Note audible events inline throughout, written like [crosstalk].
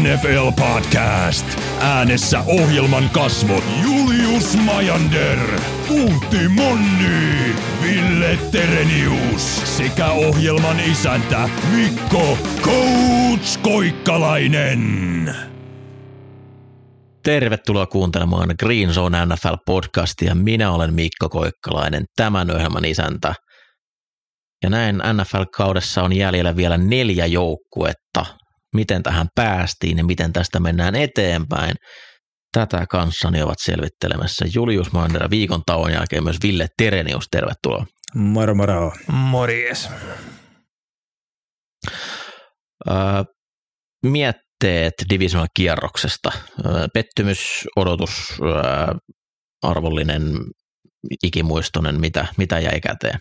NFL Podcast. Äänessä ohjelman kasvot Julius Majander, Puutti Monni, Ville Terenius sekä ohjelman isäntä Mikko Coach Koikkalainen. Tervetuloa kuuntelemaan Green Zone NFL-podcastia. Minä olen Mikko Koikkalainen, tämän ohjelman isäntä. Ja näin NFL-kaudessa on jäljellä vielä neljä joukkuetta. Miten tähän päästiin ja miten tästä mennään eteenpäin? Tätä kanssani ovat selvittelemässä Julius Mander viikon tauon jälkeen myös Ville Terenius. Tervetuloa. Moro moro. Morjes. Öö, mietteet divisional kierroksesta. Öö, pettymys, odotus, öö, arvollinen, ikimuistoinen, mitä, mitä jäi käteen?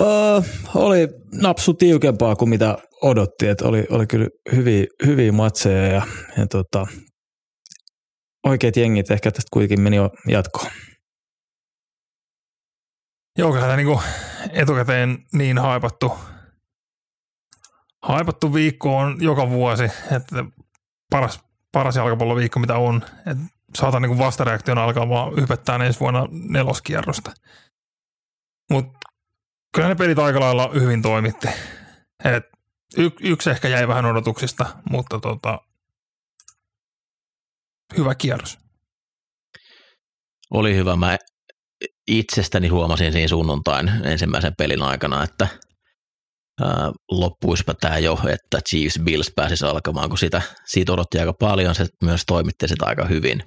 Uh, oli napsu tiukempaa kuin mitä odotti, että oli, oli kyllä hyviä, hyviä matseja ja, ja tota, oikeat jengit ehkä tästä kuitenkin meni jo jatkoon. Joo, kyllä tämä niinku etukäteen niin haipattu, haipattu viikko on joka vuosi, että paras, paras jalkapalloviikko mitä on, että saatan niinku vastareaktion alkaa vaan ensi vuonna neloskierrosta. Mutta kyllä ne pelit aika lailla hyvin toimitti. Et y- yksi ehkä jäi vähän odotuksista, mutta tota, hyvä kierros. Oli hyvä. Mä itsestäni huomasin siinä sunnuntain ensimmäisen pelin aikana, että ää, loppuispa tämä jo, että Chiefs Bills pääsisi alkamaan, kun sitä, siitä odotti aika paljon, se myös toimitti sitä aika hyvin.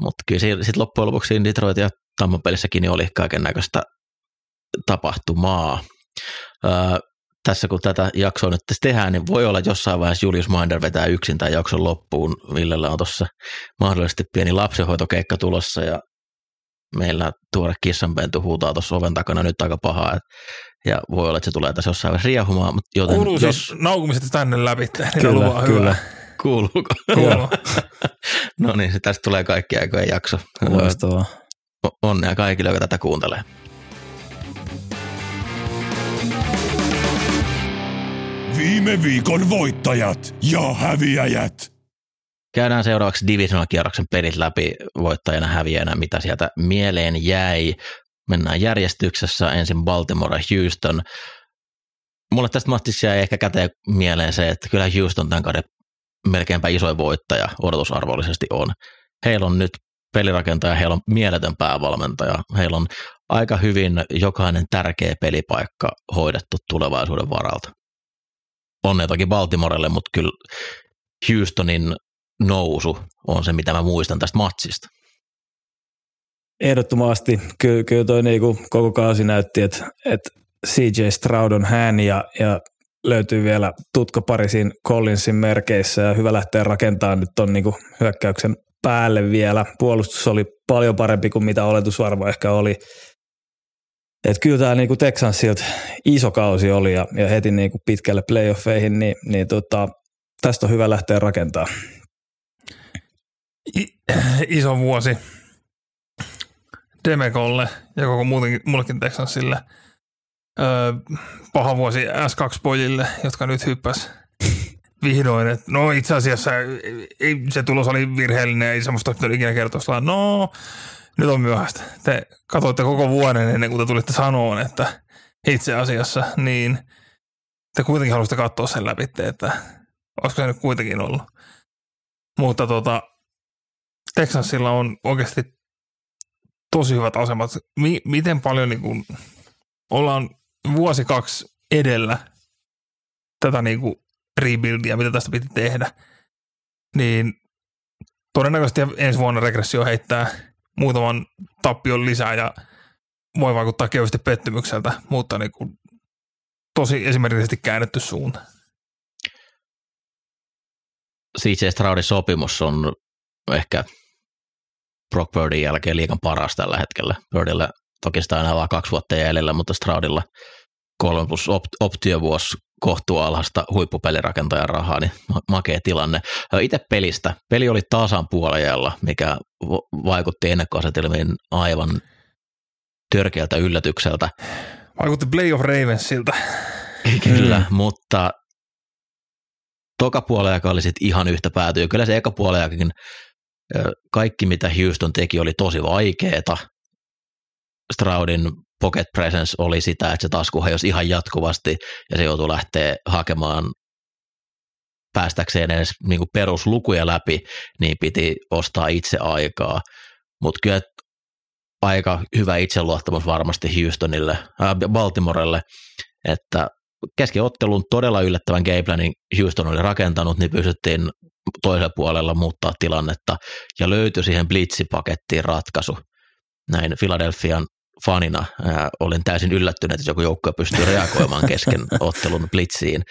Mutta kyllä sitten loppujen lopuksi Detroit ja Tamman pelissäkin niin oli kaiken näköistä tapahtumaa. Öö, tässä kun tätä jaksoa nyt tässä tehdään, niin voi olla että jossain vaiheessa Julius Minder vetää yksin tämän jakson loppuun. Villellä on tuossa mahdollisesti pieni lapsenhoitokeikka tulossa ja meillä tuore kissanpentu huutaa tuossa oven takana nyt aika pahaa. Ja voi olla, että se tulee tässä jossain vaiheessa riehumaan. Mutta joten Kuuluu jos, siis naukumiset tänne läpi. Niin Kyllä, luvaa kyllä. Hyvä. kuuluuko? Kuuluu. [laughs] no niin, se tästä tulee kaikki aikojen jakso. Loistavaa. Onnea kaikille, jotka tätä kuuntelee. Viime viikon voittajat ja häviäjät. Käydään seuraavaksi divisional-kierroksen pelit läpi voittajana häviäjänä, mitä sieltä mieleen jäi. Mennään järjestyksessä ensin Baltimore Houston. Mulle tästä matsissa jäi ehkä käteen mieleen se, että kyllä Houston tämän kauden melkeinpä isoin voittaja odotusarvollisesti on. Heillä on nyt pelirakentaja, heillä on mieletön päävalmentaja, heillä on aika hyvin jokainen tärkeä pelipaikka hoidettu tulevaisuuden varalta. Onnea toki Baltimorelle, mutta kyllä Houstonin nousu on se, mitä mä muistan tästä matsista. Ehdottomasti. Kyllä, kyllä toi niinku koko kausi näytti, että, että CJ Stroud on hän ja, ja löytyy vielä tutka pari siinä Collinsin merkeissä ja hyvä lähteä rakentamaan nyt ton niinku hyökkäyksen päälle vielä. Puolustus oli paljon parempi kuin mitä oletusarvo ehkä oli. Et kyllä tämä niinku Texansilta iso kausi oli ja, ja heti niinku pitkälle playoffeihin, niin, niin tota, tästä on hyvä lähteä rakentamaan. I- [clears throat] iso vuosi Demekolle ja koko muutenkin, mullekin Texansille. Öö, paha vuosi S2-pojille, jotka nyt hyppäs vihdoin. Et, no itse asiassa ei, se tulos oli virheellinen, ei semmoista pitänyt ikinä kertoa. No, nyt on myöhäistä. Te katsoitte koko vuoden ennen kuin te tulitte sanoon, että itse asiassa, niin te kuitenkin haluaisitte katsoa sen läpi, että olisiko se nyt kuitenkin ollut. Mutta tota, Texansilla on oikeasti tosi hyvät asemat. Mi- miten paljon niin kuin, ollaan vuosi kaksi edellä tätä niin kuin rebuildia, mitä tästä piti tehdä, niin todennäköisesti ensi vuonna regressio heittää muutaman tappion lisää ja voi vaikuttaa kevyesti pettymykseltä, mutta niin kuin tosi esimerkiksi käännetty suunta. CJ Stroudin sopimus on ehkä Brock Birdin jälkeen liikan paras tällä hetkellä. Birdillä toki sitä aina vaan kaksi vuotta jäljellä, mutta Stroudilla kolme plus opt- optiovuosi kohtuu alhasta huippupelirakentajan rahaa, niin ma- makea tilanne. Itse pelistä. Peli oli tasan puolella, mikä vaikutti ennakkoasetelmiin aivan törkeältä yllätykseltä. Vaikutti Play of Ravensilta. Kyllä, mm. mutta toka puoliaika oli sitten ihan yhtä päätyä. Kyllä se eka puoliaikakin, kaikki mitä Houston teki oli tosi vaikeeta. Stroudin pocket presence oli sitä, että se tasku hajosi ihan jatkuvasti ja se joutui lähteä hakemaan päästäkseen edes niin kuin peruslukuja läpi, niin piti ostaa itse aikaa. Mutta kyllä aika hyvä itseluottamus varmasti Houstonille, äh, Baltimorelle, että keskiottelun todella yllättävän gameplanin Houston oli rakentanut, niin pystyttiin toisella puolella muuttaa tilannetta ja löytyi siihen blitzipakettiin ratkaisu. Näin Philadelphian fanina ää, olin täysin yllättynyt, että joku joukkue pystyy reagoimaan kesken [laughs] ottelun blitziin,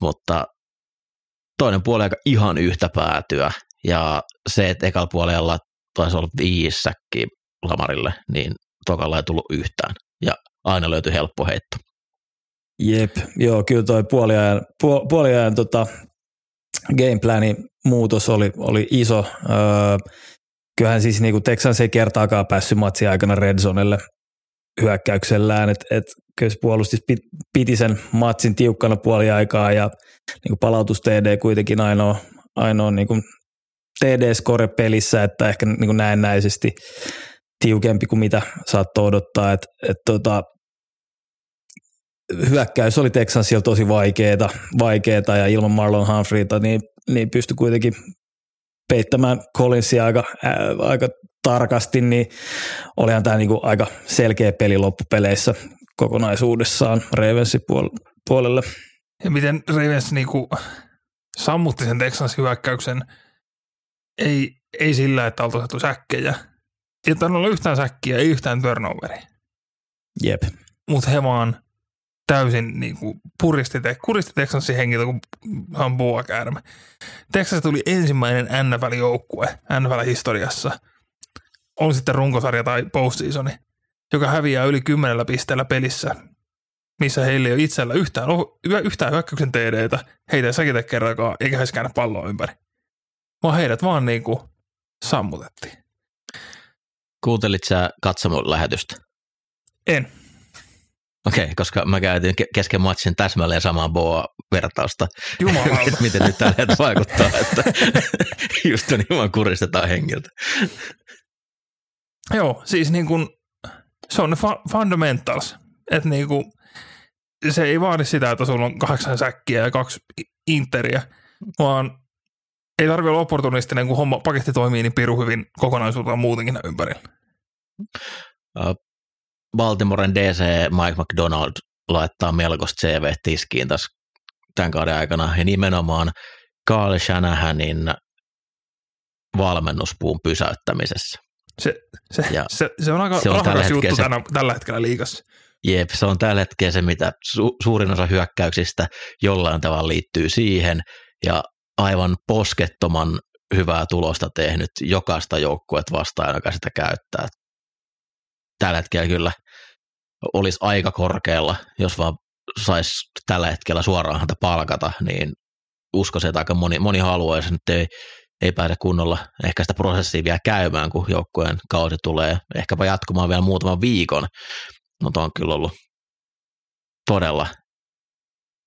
mutta toinen puoli aika ihan yhtä päätyä ja se, että ekalla puolella taisi olla viisi säkkiä Lamarille, niin tokalla ei tullut yhtään ja aina löytyi helppo heitto. Jep, joo, kyllä toi puoliajan, puol, puoliajan tota, gameplanin muutos oli, oli iso. Öö, kyllähän siis niinku Texans ei kertaakaan päässyt matsin aikana red zonelle hyökkäyksellään, että et, kyllä se puolustus piti sen matsin tiukkana puoliaikaa ja niinku palautus TD kuitenkin ainoa, ainoa niinku TD-score pelissä, että ehkä niinku näennäisesti tiukempi kuin mitä saattoi odottaa, että et tota, hyökkäys oli Texansilla tosi vaikeeta ja ilman Marlon Humphreyta niin, niin pystyi kuitenkin peittämään Collinsia aika, ää, aika tarkasti, niin olihan tämä niinku aika selkeä peli loppupeleissä kokonaisuudessaan Ravensin puol- puolelle. Ja miten Ravens niinku sammutti sen Texans hyökkäyksen, ei, ei sillä, että oltu saatu säkkejä. Ei ole yhtään säkkiä, ei yhtään turnoveria. Jep. Mutta he vaan täysin niin kuin puristi, kuristi Texansin hengiltä kuin hampua käärme. Texas tuli ensimmäinen NFL-joukkue NFL-historiassa, on sitten runkosarja tai postseasoni, joka häviää yli kymmenellä pisteellä pelissä, missä heillä ei ole itsellä yhtään, yhtään hyökkäyksen TDtä, heitä ei säkitä kerrankaan, eikä he käännä palloa ympäri. Vaan heidät vaan niin kuin sammutettiin. Kuuntelit sä katsomon lähetystä? En. Okei, okay, koska mä käytin kesken matsin täsmälleen samaa Boa-vertausta. Jumalauta. [laughs] Miten nyt tällä hetkellä vaikuttaa, että [laughs] just on ilman kuristetaan hengiltä. Joo, siis niin kuin, se on ne fundamentals. Että niin kuin, se ei vaadi sitä, että sulla on kahdeksan säkkiä ja kaksi interiä, vaan ei tarvitse olla opportunistinen, kun homma paketti toimii niin piru hyvin kokonaisuutta muutenkin ympärillä. Baltimoren DC Mike McDonald laittaa melkoista CV-tiskiin tässä tämän kauden aikana, ja nimenomaan Carl Shanahanin valmennuspuun pysäyttämisessä. Se, se, ja se, se on aika se on tällä juttu se, tänä, tällä hetkellä liikassa. Jep, se on tällä hetkellä se, mitä su, suurin osa hyökkäyksistä jollain tavalla liittyy siihen, ja aivan poskettoman hyvää tulosta tehnyt jokaista joukkuetta vastaan, joka sitä käyttää tällä hetkellä kyllä olisi aika korkealla, jos vaan saisi tällä hetkellä suoraan häntä palkata, niin uskoisin, että aika moni, moni haluaisi, nyt ei, ei pääse kunnolla ehkä sitä prosessia vielä käymään, kun joukkueen kausi tulee ehkäpä jatkumaan vielä muutaman viikon, mutta on kyllä ollut todella,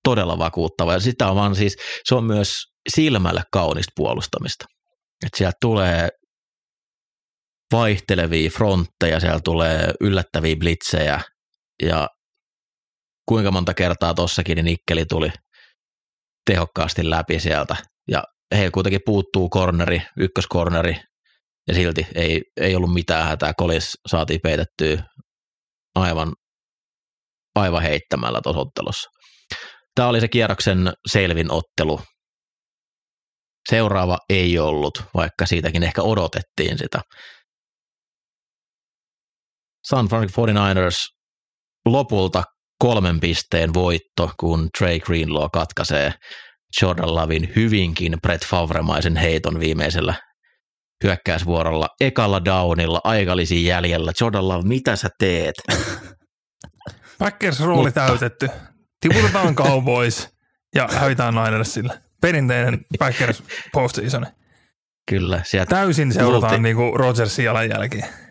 todella vakuuttava. Ja sitä on vaan siis, se on myös silmälle kaunista puolustamista. Että sieltä tulee vaihtelevia frontteja, siellä tulee yllättäviä blitzejä ja kuinka monta kertaa tossakin niin Nikkeli tuli tehokkaasti läpi sieltä ja he kuitenkin puuttuu corneri, ykköskorneri ja silti ei, ei ollut mitään hätää. Kolis saatiin peitettyä aivan, aivan heittämällä tuossa ottelussa. Tämä oli se kierroksen selvin ottelu. Seuraava ei ollut, vaikka siitäkin ehkä odotettiin sitä. San Francisco 49ers lopulta kolmen pisteen voitto, kun Trey Greenlaw katkaisee Jordan Lavin hyvinkin Brett Favremaisen heiton viimeisellä hyökkäysvuorolla. Ekalla downilla, aikalisi jäljellä. Jordan Love, mitä sä teet? [laughs] Packers rooli Mutta... täytetty. Tiputetaan Cowboys ja hävitään Ninersille. Perinteinen Packers postseason. Kyllä. Sieltä Täysin seurataan niinku Rodgersin jalanjälkeen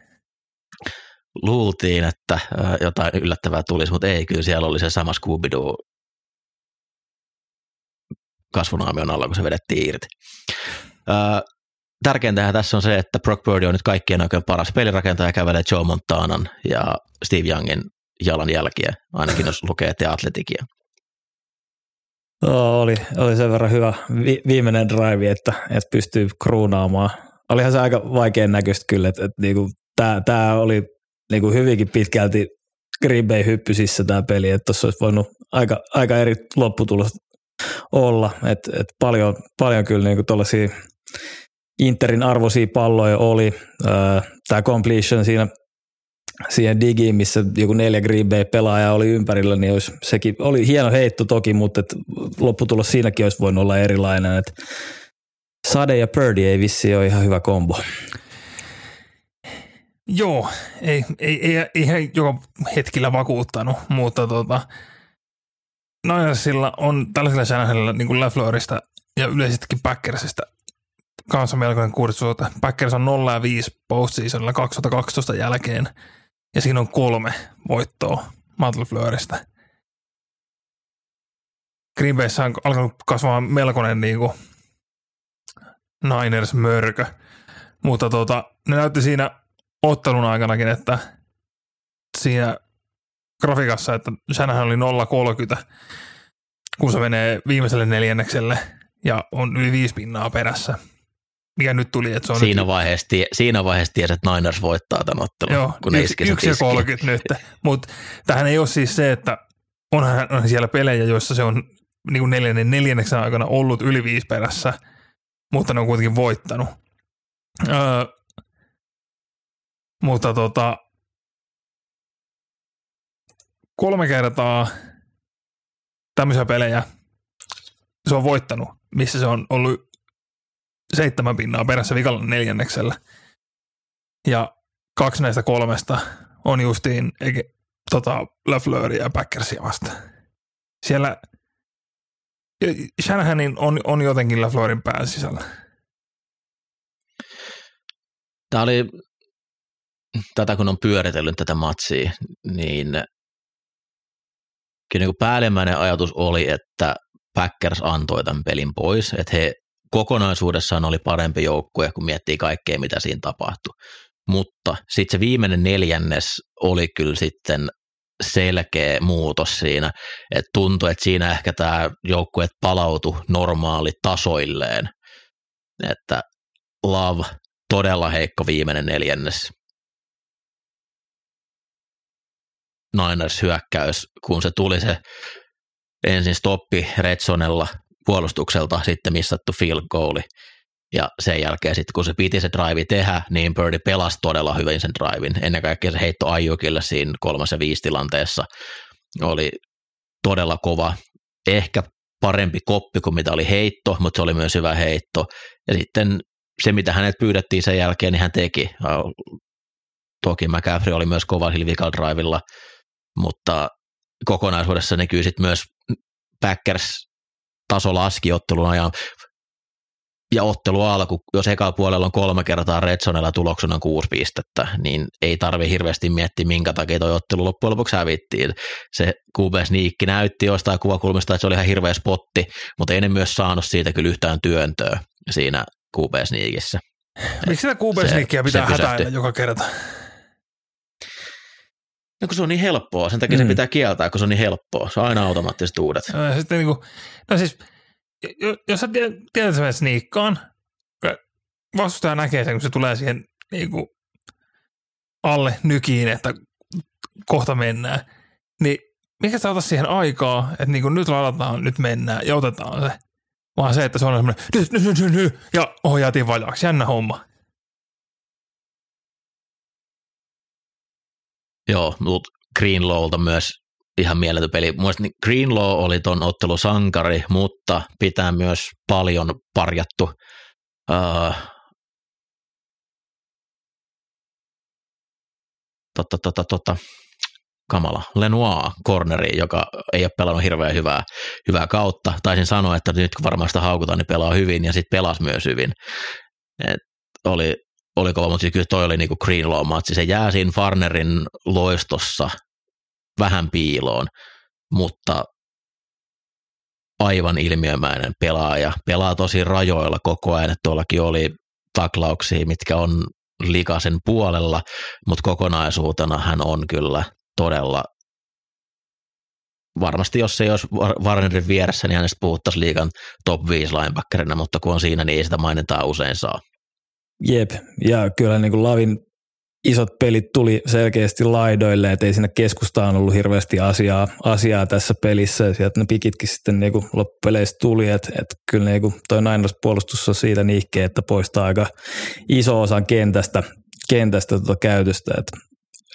luultiin, että jotain yllättävää tulisi, mutta ei, kyllä siellä oli se sama scooby kasvunaamion alla, kun se vedettiin irti. Tärkeintähän tässä on se, että Brock Purdy on nyt kaikkien oikein paras pelirakentaja, kävelee Joe Montanan ja Steve Youngin jalanjälkiä, ainakin jos lukee The Athleticia. Oh, oli, oli sen verran hyvä vi, viimeinen drive, että, että pystyy kruunaamaan. Olihan se aika vaikean näköistä kyllä, että, että niinku, tämä oli niinku hyvinkin pitkälti Green Bay hyppysissä tämä peli, että tuossa olisi voinut aika, aika eri lopputulos olla, että et paljon, paljon kyllä niinku tuollaisia Interin arvoisia palloja oli. Tämä completion siinä siihen digiin, missä joku neljä Green Bay-pelaajaa oli ympärillä, niin olisi, sekin oli hieno heitto toki, mutta et lopputulos siinäkin olisi voinut olla erilainen. Et Sade ja Purdy ei vissi ole ihan hyvä kombo. Joo, ei, ei, ei, ei joka hetkellä vakuuttanut, mutta tota, Ninersilla on tällaisella säännöllä niin kuin Lafleurista ja yleisestikin Packersista kanssa melkoinen kurssisuote. Packers on 0 ja 5 postseasonilla 2012 jälkeen ja siinä on kolme voittoa Matt Lafleurista. Green Bayssä on alkanut kasvaa melkoinen niin kuin Niners-mörkö, mutta tota, ne näytti siinä ottelun aikanakin, että siinä grafiikassa, että Shanahan oli 0,30, kun se menee viimeiselle neljännekselle ja on yli viisi pinnaa perässä. Mikä nyt tuli, että se on siinä nyt... Vaiheessa, tie, siinä vaiheessa tiesi, että Niners voittaa tämän ottelun, Joo, kun yksi, ne yksi ja 30 nyt. Mutta tähän ei ole siis se, että onhan on siellä pelejä, joissa se on niin kuin neljännen neljänneksen aikana ollut yli viisi perässä, mutta ne on kuitenkin voittanut. Öö, mutta tota, kolme kertaa tämmöisiä pelejä se on voittanut, missä se on ollut seitsemän pinnaa perässä vikalla neljänneksellä. Ja kaksi näistä kolmesta on justiin tota, Lafleuria ja Packersia vasta. Siellä Shanahanin on, on jotenkin Lafleurin pään sisällä. Tämä oli, tätä kun on pyöritellyt tätä matsia, niin kyllä niin päällimmäinen ajatus oli, että Packers antoi tämän pelin pois, että he kokonaisuudessaan oli parempi joukkue, kun miettii kaikkea, mitä siinä tapahtui. Mutta sitten se viimeinen neljännes oli kyllä sitten selkeä muutos siinä, että tuntui, että siinä ehkä tämä joukkue palautui normaali tasoilleen, että Love todella heikko viimeinen neljännes. Niners hyökkäys, kun se tuli se ensin stoppi Redsonella puolustukselta, sitten missattu field goali. Ja sen jälkeen sitten kun se piti se drive tehdä, niin Birdie pelasi todella hyvin sen drivein. Ennen kaikkea se heitto Ajukille siinä kolmas ja viisi tilanteessa oli todella kova. Ehkä parempi koppi kuin mitä oli heitto, mutta se oli myös hyvä heitto. Ja sitten se, mitä hänet pyydettiin sen jälkeen, niin hän teki. Toki McCaffrey oli myös kova sillä drivilla, mutta kokonaisuudessa näkyy sitten myös Packers taso laski ottelun ajan ja ottelu alku, jos ekalla puolella on kolme kertaa Redsonella tuloksena kuusi pistettä, niin ei tarvi hirveästi miettiä, minkä takia toi ottelu loppujen lopuksi hävittiin. Se QB Sneakki näytti jostain kuvakulmista, että se oli ihan hirveä spotti, mutta ei ne myös saanut siitä kyllä yhtään työntöä siinä QB Sneakissä. Miksi sitä QB Sneakia pitää hätäillä joka kerta? No kun se on niin helppoa, sen takia mm. se pitää kieltää, kun se on niin helppoa. Se on aina automaattiset uudet. No, sitten niin kuin, no siis, jos sä tiedät, että sä sniikkaan, vastustaja näkee sen, kun se tulee siihen niin kuin alle nykiin, että kohta mennään, niin mikä sä siihen aikaa, että niin kuin nyt ladataan, nyt mennään ja otetaan se. Vaan se, että se on semmoinen, nyt, nyt, nyt, nyt, nyt ja ohjaatiin vajaaksi, jännä homma. Joo, mutta Greenlowlta myös ihan mieletön peli. Mielestäni Greenlaw oli ton ottelu sankari, mutta pitää myös paljon parjattu uh, totta, totta, totta, kamala, Lenoir corneri, joka ei ole pelannut hirveän hyvää, hyvää kautta. Taisin sanoa, että nyt kun varmaan sitä haukutaan, niin pelaa hyvin ja sitten pelasi myös hyvin. Et oli oli kova, mutta kyllä toi oli niinku Greenlaw-matsi. Se jää siinä Farnerin loistossa vähän piiloon, mutta aivan ilmiömäinen pelaaja. Pelaa tosi rajoilla koko ajan. Tuollakin oli taklauksia, mitkä on likasen puolella, mutta kokonaisuutena hän on kyllä todella varmasti jos se ei olisi Warnerin vieressä, niin hänestä puhuttaisiin liikan top 5 linebackerina, mutta kun on siinä, niin ei sitä mainintaa usein saa. Jep, ja kyllä niin kuin Lavin isot pelit tuli selkeästi laidoille, että ei siinä keskustaan ollut hirveästi asiaa, asiaa tässä pelissä, ja sieltä ne pikitkin sitten niin loppupeleissä tuli, että, että kyllä niin toi Niners puolustus on siitä niihkeä, että poistaa aika iso osan kentästä, kentästä tuota käytöstä, että,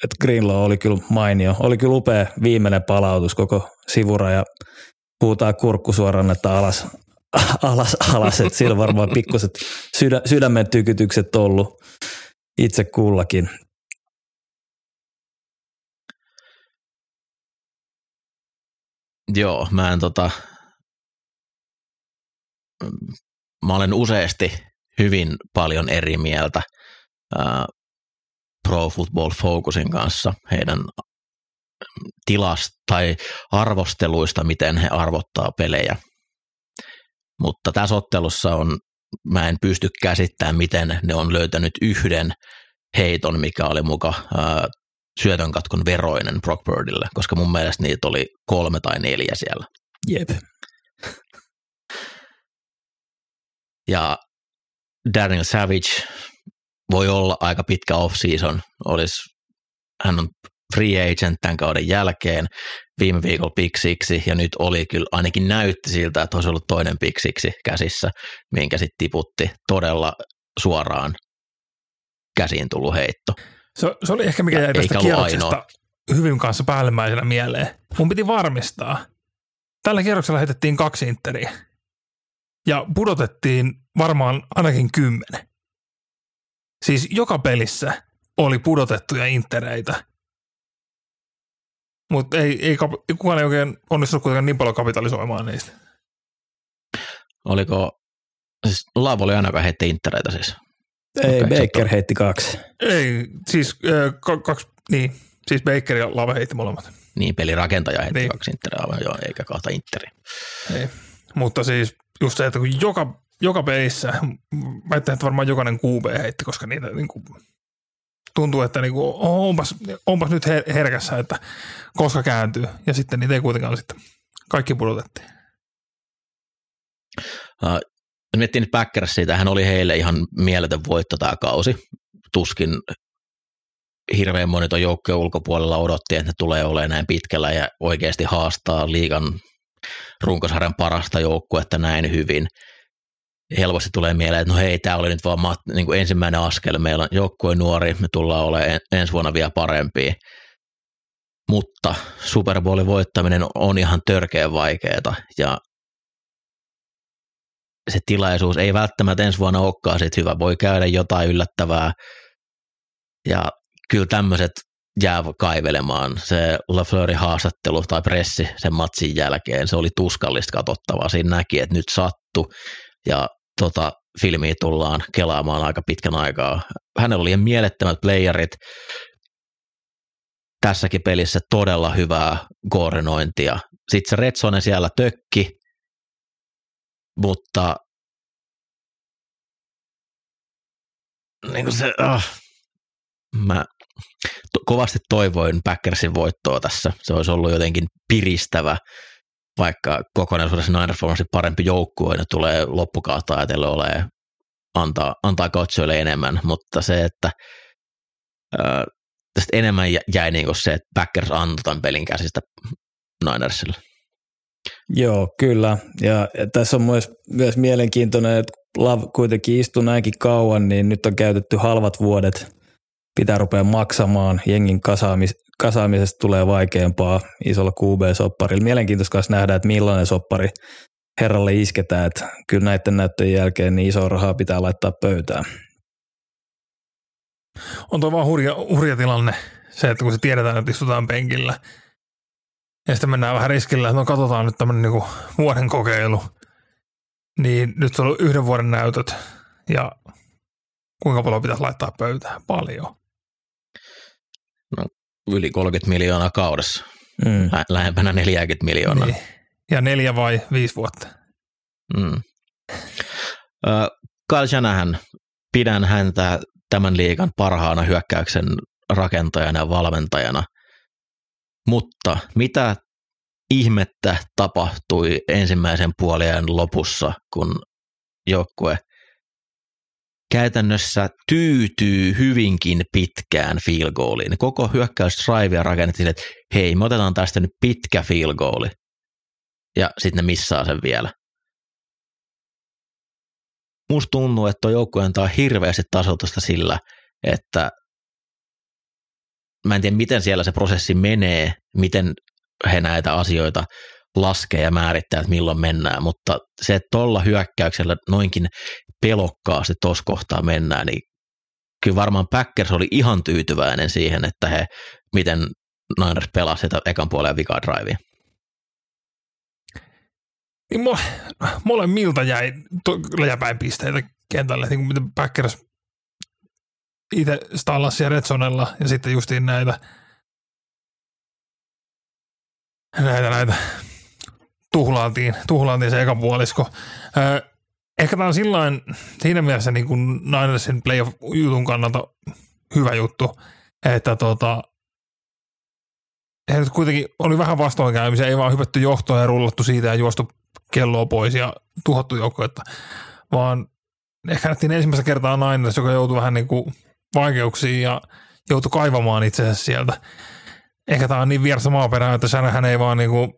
että Greenlaw oli kyllä mainio, oli kyllä upea viimeinen palautus koko sivura, ja puhutaan kurkku suoraan, että alas, [laughs] alas, alas, että sillä varmaan pikkuset sydä, sydämen tykytykset ollut itse kullakin. Joo, mä en tota, mä olen useasti hyvin paljon eri mieltä ää, Pro Football Focusin kanssa heidän tilasta tai arvosteluista, miten he arvottaa pelejä. Mutta tässä ottelussa on mä en pysty käsittämään, miten ne on löytänyt yhden heiton, mikä oli muka ää, syötön katkon veroinen Brock Birdille, koska mun mielestä niitä oli kolme tai neljä siellä. Jep. Ja Daniel Savage voi olla aika pitkä off-season, olisi, hän on free agent tämän kauden jälkeen, viime viikolla piksiksi ja nyt oli kyllä, ainakin näytti siltä, että olisi ollut toinen piksiksi käsissä, minkä sitten tiputti todella suoraan käsiin tullut heitto. Se, se oli ehkä mikä jäi tästä kierroksesta hyvin kanssa päällimmäisenä mieleen. Mun piti varmistaa. Tällä kierroksella heitettiin kaksi interiä ja pudotettiin varmaan ainakin kymmenen. Siis joka pelissä oli pudotettuja intereitä mutta ei, ei, kukaan ei oikein onnistunut kuitenkaan niin paljon kapitalisoimaan niistä. Oliko, siis Laav oli aina, joka heitti intereitä siis? Ei, okay, Baker heitti kaksi. Ei, siis äh, kaksi, niin, siis Baker ja Lava heitti molemmat. Niin, pelirakentaja heitti niin. kaksi intereä, joo, eikä kahta interiä. Ei, mutta siis just se, että kun joka, joka pelissä, mä että varmaan jokainen QB heitti, koska niitä niin kuin, tuntuu, että niinku, onpas, onpas nyt herkässä, että koska kääntyy. Ja sitten niitä ei kuitenkaan sitten kaikki pudotettiin. Uh, miettii nyt Packers siitä, hän oli heille ihan mieletön voitto tämä kausi. Tuskin hirveän moni tuon joukkojen ulkopuolella odotti, että ne tulee olemaan näin pitkällä ja oikeasti haastaa liigan runkosarjan parasta joukkuetta näin hyvin – helposti tulee mieleen, että no hei, tämä oli nyt vaan mat, niin kuin ensimmäinen askel, meillä on joukkue nuori, me tullaan olemaan ensi vuonna vielä parempia. Mutta Super Bowlin voittaminen on ihan törkeän vaikeaa ja se tilaisuus ei välttämättä ensi vuonna olekaan sit hyvä. Voi käydä jotain yllättävää ja kyllä tämmöiset jää kaivelemaan. Se LaFleurin haastattelu tai pressi sen matsin jälkeen, se oli tuskallista katsottavaa. Siinä näki, että nyt sattu ja tota filmiä tullaan kelaamaan aika pitkän aikaa. Hänellä oli mielettömät playerit, tässäkin pelissä todella hyvää koordinointia. Sitten se Retsone siellä tökki, mutta niin kuin se, oh, mä to, kovasti toivoin Packersin voittoa tässä. Se olisi ollut jotenkin piristävä vaikka kokonaisuudessa Niners varmasti parempi joukkue, ne tulee loppukautta ajatellen olemaan, antaa, antaa katsojille enemmän, mutta se, että ää, tästä enemmän jäi niin kuin se, että Packers antoi tämän pelin käsistä Ninersille. Joo, kyllä. Ja tässä on myös, myös mielenkiintoinen, että Love kuitenkin istui näinkin kauan, niin nyt on käytetty halvat vuodet. Pitää rupea maksamaan jengin kasaamis, kasaamisesta tulee vaikeampaa isolla QB-sopparilla. Mielenkiintoista myös nähdä, että millainen soppari herralle isketään, että kyllä näiden näyttöjen jälkeen niin iso rahaa pitää laittaa pöytään. On tuo vaan hurja, hurja tilanne, se, että kun se tiedetään, että istutaan penkillä, ja sitten mennään vähän riskillä, että no katsotaan nyt tämmöinen niin vuoden kokeilu, niin nyt on ollut yhden vuoden näytöt, ja kuinka paljon pitäisi laittaa pöytään? Paljon yli 30 miljoonaa kaudessa, mm. lähempänä 40 miljoonaa. Niin. Ja neljä vai viisi vuotta. Mm. Kyle Shanahan, pidän häntä tämän liigan parhaana hyökkäyksen rakentajana ja valmentajana. Mutta mitä ihmettä tapahtui ensimmäisen puolien lopussa, kun joukkue käytännössä tyytyy hyvinkin pitkään field goaliin. Koko hyökkäysdraivia rakennettiin, että hei, me otetaan tästä nyt pitkä field goali. Ja sitten ne missaa sen vielä. Musta tuntuu, että tuo joukkue antaa hirveästi tasoitusta sillä, että mä en tiedä, miten siellä se prosessi menee, miten he näitä asioita laskee ja määrittää, että milloin mennään, mutta se, että tuolla hyökkäyksellä noinkin pelokkaasti tuossa kohtaa mennään, niin kyllä varmaan Packers oli ihan tyytyväinen siihen, että he, miten Niners pelasi sitä ekan puolen vika drivea. Niin mole, molemmilta jäi läjäpäin pisteitä kentälle, niin kuin miten Packers itse stallasi ja Redsonella ja sitten justiin näitä näitä, näitä tuhlaantiin, tuhlaantiin se eka puolisko. Öö, ehkä tämä on sillain, siinä mielessä niin kuin Ninersin playoff-jutun kannalta hyvä juttu, että tota, he kuitenkin oli vähän vastoinkäymisiä, ei vaan hypätty johtoa ja rullattu siitä ja juostu kelloa pois ja tuhottu joukkuetta, vaan ehkä nähtiin ensimmäistä kertaa Niners, joka joutui vähän niin kuin vaikeuksiin ja joutui kaivamaan itsensä sieltä. Ehkä tämä on niin vieressä maaperää, että hän ei vaan niinku,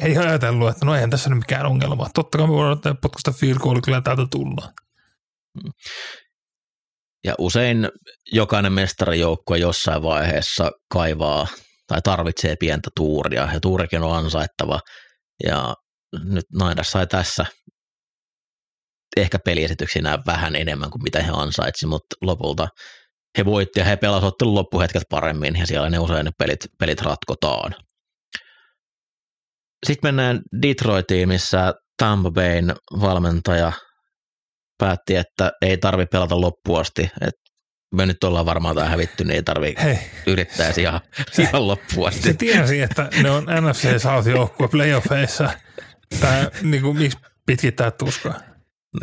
ei ajatellut, että no eihän tässä nyt mikään ongelma. Totta kai me voidaan ottaa potkusta field goal, kyllä täältä tullaan. Ja usein jokainen mestarijoukkue jossain vaiheessa kaivaa tai tarvitsee pientä tuuria, ja tuurikin on ansaittava. Ja nyt Naidas sai tässä ehkä peliesityksinä vähän enemmän kuin mitä he ansaitsivat, mutta lopulta he voitti ja he pelasivat loppuhetket paremmin ja siellä ne usein ne pelit, pelit ratkotaan. Sitten mennään Detroitiin, missä Tampa Bayn valmentaja päätti, että ei tarvi pelata loppuasti, että me nyt ollaan varmaan tämä hävitty, niin ei tarvi Hei. yrittää ihan, ihan loppuun asti. Se tiesi, että ne on NFC South joukkue playoffeissa. Tämä, niin kuin, miksi pitkittää tuskaa?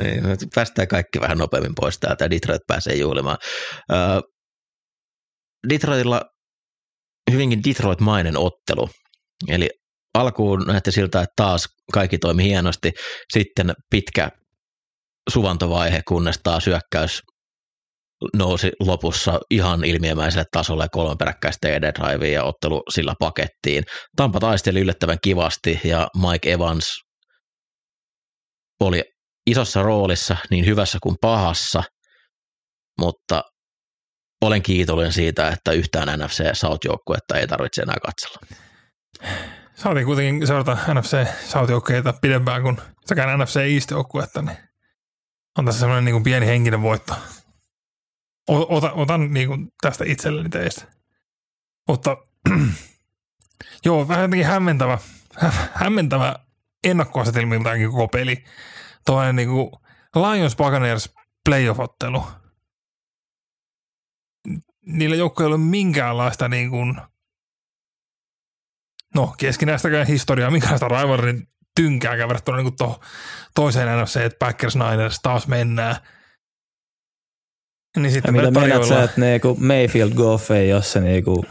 Niin, päästään kaikki vähän nopeammin pois täältä ja Detroit pääsee juhlimaan. Uh, Detroitilla hyvinkin Detroit-mainen ottelu. Eli alkuun näytti siltä, että taas kaikki toimi hienosti. Sitten pitkä suvantovaihe, kunnes taas syökkäys nousi lopussa ihan ilmiömäiselle tasolle kolme peräkkäistä TD Drivea ja ottelu sillä pakettiin. Tampa taisteli yllättävän kivasti ja Mike Evans oli isossa roolissa niin hyvässä kuin pahassa, mutta olen kiitollinen siitä, että yhtään NFC South-joukkuetta ei tarvitse enää katsella. Saatiin kuitenkin seurata NFC South-joukkueita pidempään kuin sekä NFC East-joukkuetta, niin on tässä semmoinen niin kuin pieni henkinen voitto. Otan, otan niin kuin tästä itselleni teistä. Mutta [clears throat] joo, vähän jotenkin hämmentävä, hämmentävä ennakkoasetelmiltaankin koko peli toinen niin kuin Lions Buccaneers playoff-ottelu. Niillä joukkoilla ei ole minkäänlaista niin kuin, no keskinäistäkään historiaa, minkälaista rivalrin tynkääkään verrattuna niin to, toiseen NFC, että Packers Niners taas mennään. Niin sitten ja mitä meinaat sä, että niinku Mayfield Goff ei ole se niinku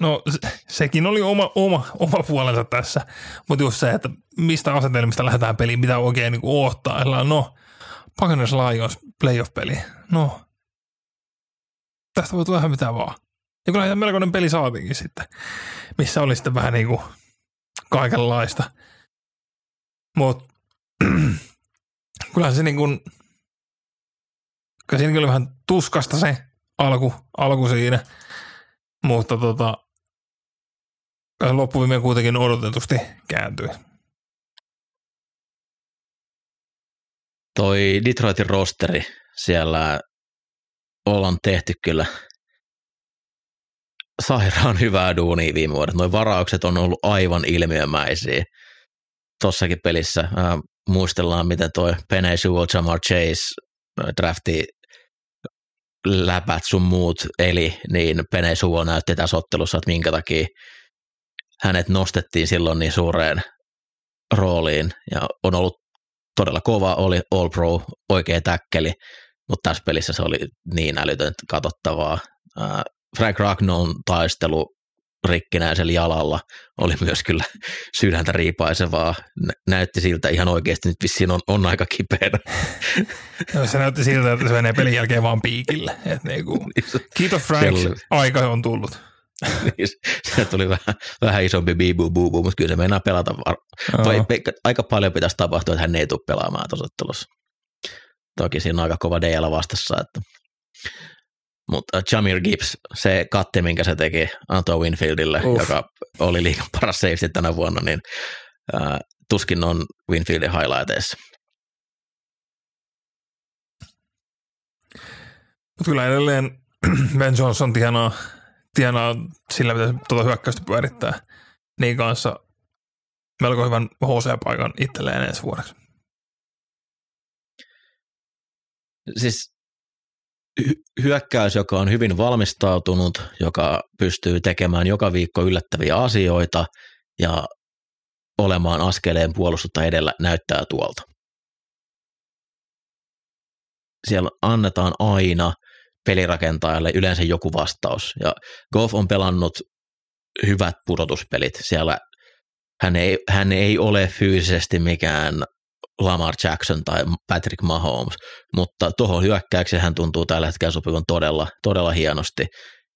No se, sekin oli oma, oma, oma puolensa tässä, mutta just se, että mistä asetelmista lähdetään peliin, mitä oikein niin odottaa. No, Buccaneers Lions playoff-peli. No, tästä voi tulla ihan mitä vaan. Ja kyllä melkoinen peli saatiinkin sitten, missä oli sitten vähän niin kuin kaikenlaista. Mutta [clears throat] kyllähän se niin kuin, kyllä siinä oli vähän tuskasta se alku, alku siinä, mutta tota, loppuviimeen kuitenkin odotetusti kääntyi. Toi Detroitin rosteri, siellä ollaan tehty kyllä sairaan hyvää duunia viime vuodet. Noin varaukset on ollut aivan ilmiömäisiä. Tossakin pelissä äh, muistellaan, miten toi Penny Sewell, Jamar Chase drafti läpät sun muut eli, niin Penny Sewell näytti tässä ottelussa, että minkä takia hänet nostettiin silloin niin suureen rooliin ja on ollut todella kova, oli All Pro, oikea täkkeli, mutta tässä pelissä se oli niin älytön katsottavaa. Frank Ragnon taistelu rikkinäisellä jalalla oli myös kyllä [laughs] sydäntä riipaisevaa. Näytti siltä ihan oikeasti, nyt vissiin on, on aika kipeänä. [laughs] No, se näytti siltä, että se menee pelin jälkeen vaan piikille. Et niinku, [laughs] kiitos Frank, oli... aika on tullut. Niin, se tuli vähän, vähän isompi bibu bubu, mutta kyllä se meinaa pelata. Vai, aika paljon pitäisi tapahtua, että hän ei tule pelaamaan tuossa Toki siinä on aika kova DL vastassa, että mutta Jamir Gibbs, se katti, minkä se teki Anto Winfieldille, Uff. joka oli liikan paras safety tänä vuonna, niin äh, tuskin on Winfieldin highlighteissa. Mutta kyllä edelleen [clears throat] Ben Johnson tienaa, tienaa sillä, mitä tuota hyökkäystä pyörittää, niin kanssa melko hyvän HC-paikan itselleen ensi vuodeksi. Siis hyökkäys, joka on hyvin valmistautunut, joka pystyy tekemään joka viikko yllättäviä asioita ja olemaan askeleen puolustutta edellä näyttää tuolta. Siellä annetaan aina pelirakentajalle yleensä joku vastaus. Ja Goff on pelannut hyvät pudotuspelit. Siellä hän ei, hän ei ole fyysisesti mikään Lamar Jackson tai Patrick Mahomes, mutta tuohon hyökkäykseen hän tuntuu tällä hetkellä sopivan todella, todella hienosti.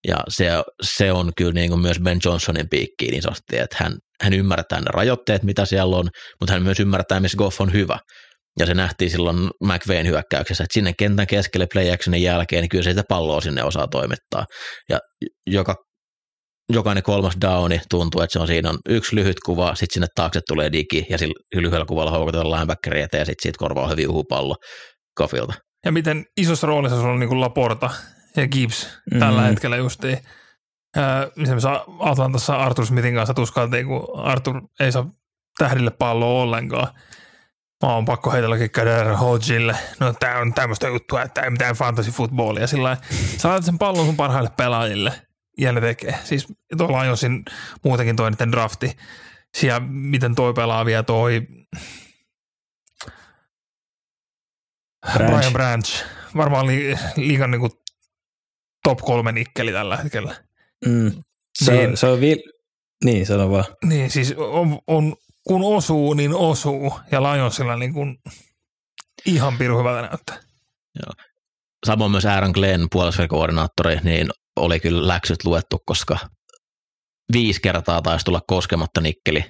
Ja se, se on kyllä niin kuin myös Ben Johnsonin piikki niin sanotti, että hän, hän ymmärtää ne rajoitteet, mitä siellä on, mutta hän myös ymmärtää, missä Goff on hyvä. Ja se nähtiin silloin McVayn hyökkäyksessä, että sinne kentän keskelle play jälkeen, niin kyllä se sitä palloa sinne osaa toimittaa. Ja joka jokainen kolmas downi tuntuu, että se on siinä on yksi lyhyt kuva, sitten sinne taakse tulee digi ja sillä lyhyellä kuvalla houkutetaan linebackeria eteen ja sitten siitä korvaa hyvin uhupallo kofilta. Ja miten isossa roolissa se on niin kuin Laporta ja Gibbs mm-hmm. tällä hetkellä justiin. Esimerkiksi Atlantassa Arthur Smithin kanssa tuskaltiin, kun Arthur ei saa tähdille palloa ollenkaan. Mä oon pakko heitelläkin Kader Hodgille. No tää on tämmöistä juttua, että ei mitään fantasy footballia. Sillä sä sen pallon sun parhaille pelaajille – ja ne tekee. Siis tuolla Lionsin muutenkin toi niiden drafti. Ja miten toi pelaa vielä toi Branch. Brian Branch. Varmaan li, liigan niin top kolme nikkeli tällä hetkellä. Mm. Se, niin, se on vi- niin, sano vaan. Niin, siis on, on, kun osuu, niin osuu. Ja Lionsilla niin kuin ihan piru hyvältä näyttää. Joo. Samoin myös Aaron Glenn, puolustusverkoordinaattori, niin oli kyllä läksyt luettu, koska viisi kertaa taisi tulla koskematta nikkeli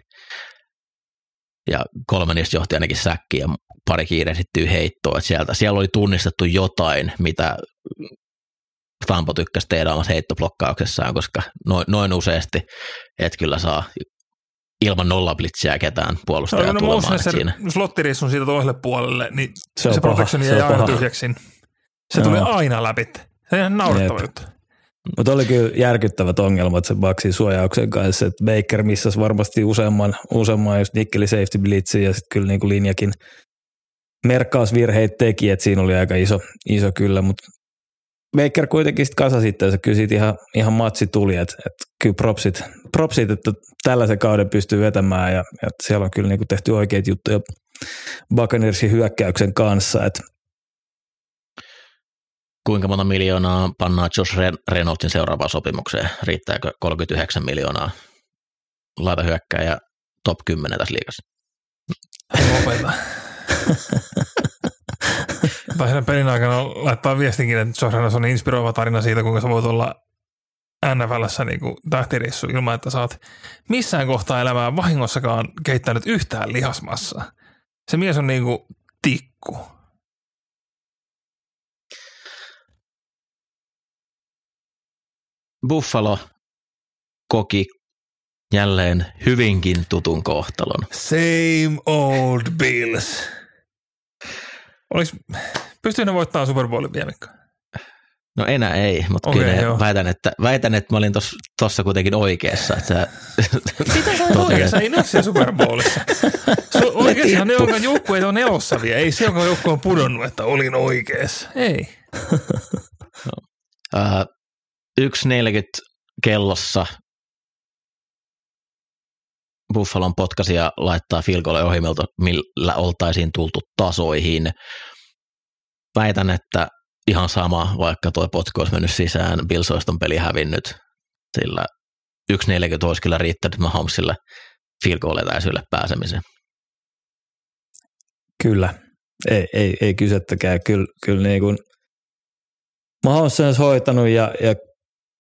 ja kolme niistä johti ainakin säkkiä ja pari kiireisittyy heittoa. Että sieltä, siellä oli tunnistettu jotain, mitä Tampo tykkäsi tehdä omassa heittoblokkauksessaan, koska noin, noin useasti et kyllä saa ilman nollablitsiä ketään puolustajaa no, tulemaan. Se, siinä. Slottiris on siitä toiselle puolelle, niin se, se protection jäi aina tyhjäksi. Se tuli aina läpi. Se on ihan naurettava juttu. Mutta oli kyllä järkyttävät ongelmat sen Baksin suojauksen kanssa, että Baker missasi varmasti useamman, useamman just nikkeli safety blitzin ja sitten kyllä niin kuin linjakin merkkausvirheitä teki, että siinä oli aika iso, iso kyllä, mutta Baker kuitenkin sitten kasa sitten, se kyllä ihan, ihan matsi tuli, että, että kyllä propsit, propsit, että tällaisen kauden pystyy vetämään ja, ja siellä on kyllä niin kuin tehty oikeita juttuja Buccaneersin hyökkäyksen kanssa, että kuinka monta miljoonaa pannaan Josh Reynoldsin seuraavaan sopimukseen? Riittääkö 39 miljoonaa? Laita hyökkääjä top 10 tässä liigassa. Lopeta. tai sen pelin aikana laittaa viestinkin, että Josh Reynolds on inspiroiva tarina siitä, kuinka sä voit olla NFLssä niin kuin tähtirissu ilman, että sä oot missään kohtaa elämää vahingossakaan keittänyt yhtään lihasmassa. Se mies on niin kuin tikku. Buffalo koki jälleen hyvinkin tutun kohtalon. Same old Bills. Olis, pystyykö ne voittamaan Super Bowlin vielä, No enää ei, mutta okay, kyllä väitän, että, väitän, että mä olin tuossa kuitenkin oikeassa. Että Mitä sä [laughs] olet oikeassa? Ei näe Super Bowlissa. [laughs] Oikeasti ne, jotka joukkueet on elossa vielä. Ei se, joka joukkue on pudonnut, että olin oikeassa. Ei. no. [laughs] uh, 1.40 kellossa Buffalon potkasia laittaa field goal ohjelmalta, millä oltaisiin tultu tasoihin. Väitän, että ihan sama, vaikka tuo potku olisi mennyt sisään, Bills peli hävinnyt, sillä 1.40 olisi kyllä riittänyt Mahomesille field goal etäisyydelle pääsemiseen. Kyllä, ei, ei, ei kysettäkään. Kyllä, kyllä niin kuin Mahomes on hoitanut ja, ja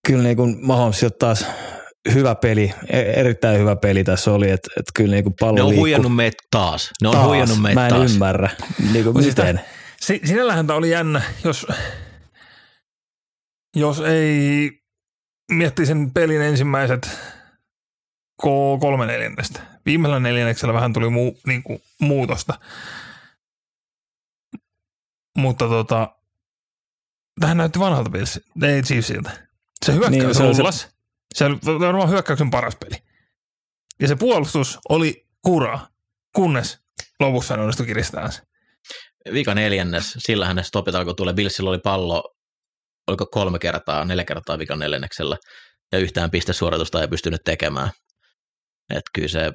kyllä niin kuin Mahomes taas hyvä peli, e, erittäin hyvä peli tässä oli, että, että kyllä niin kuin pallo Ne on liikkuu. huijannut meitä taas. Ne on taas. huijannut meitä Mä en taas. ymmärrä, niin kuin miten. Si- sinällähän tämä oli jännä, jos, jos ei mietti sen pelin ensimmäiset ko- kolme neljännestä. Viimeisellä neljänneksellä vähän tuli muu, niin kuin, muutosta. Mutta tota, tähän näytti vanhalta Bills, ei Chiefsiltä. Se hyökkäys Niin, rullas. Se, se oli varmaan hyökkäyksen paras peli. Ja se puolustus oli kuraa, kunnes lopussa ne onnistui kiristämään se. Vika neljännes, sillähän ne stopit alkoi tulla. Billsillä oli pallo, oliko kolme kertaa, neljä kertaa vikan neljänneksellä, ja yhtään pistesuoritusta ei pystynyt tekemään. Että kyllä se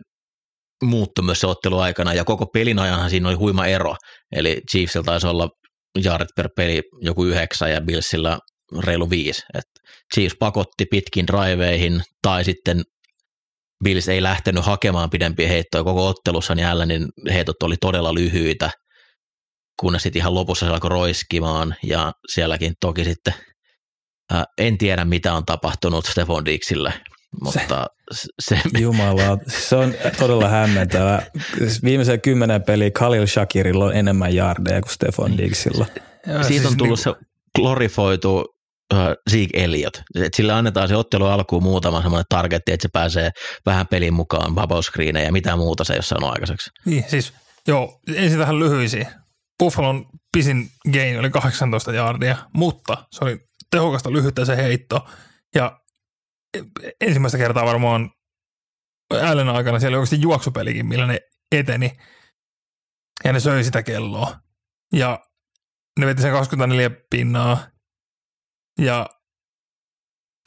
muuttui myös se ottelu aikana, ja koko pelin ajanhan siinä oli huima ero. Eli Chiefsillä taisi olla jaarit per peli joku yhdeksän, ja Billsillä reilu viisi. Et Chiefs pakotti pitkin driveihin, tai sitten Bills ei lähtenyt hakemaan pidempiä heittoja koko ottelussa, niin Allenin heitot oli todella lyhyitä, kunnes sitten ihan lopussa se alkoi roiskimaan, ja sielläkin toki sitten ää, en tiedä, mitä on tapahtunut Stefan Dixille, mutta se, se Jumala, se on todella hämmentävä. Siis Viimeisen kymmenen peliä Khalil Shakirilla on enemmän yardeja kuin Stefan Diggsilla. Ja siitä on tullut niinku- se glorifoitu Zeke Elliot. Et sillä annetaan se ottelu alkuun muutama semmoinen targetti, että se pääsee vähän pelin mukaan, screenejä ja mitä muuta se ei ole aikaiseksi. Niin, siis joo, ensin tähän lyhyisiin. Buffalon pisin gain oli 18 jardia, mutta se oli tehokasta lyhyttä se heitto. Ja ensimmäistä kertaa varmaan Allen aikana siellä oli oikeasti juoksupelikin, millä ne eteni. Ja ne söi sitä kelloa. Ja ne veti sen 24 pinnaa. Ja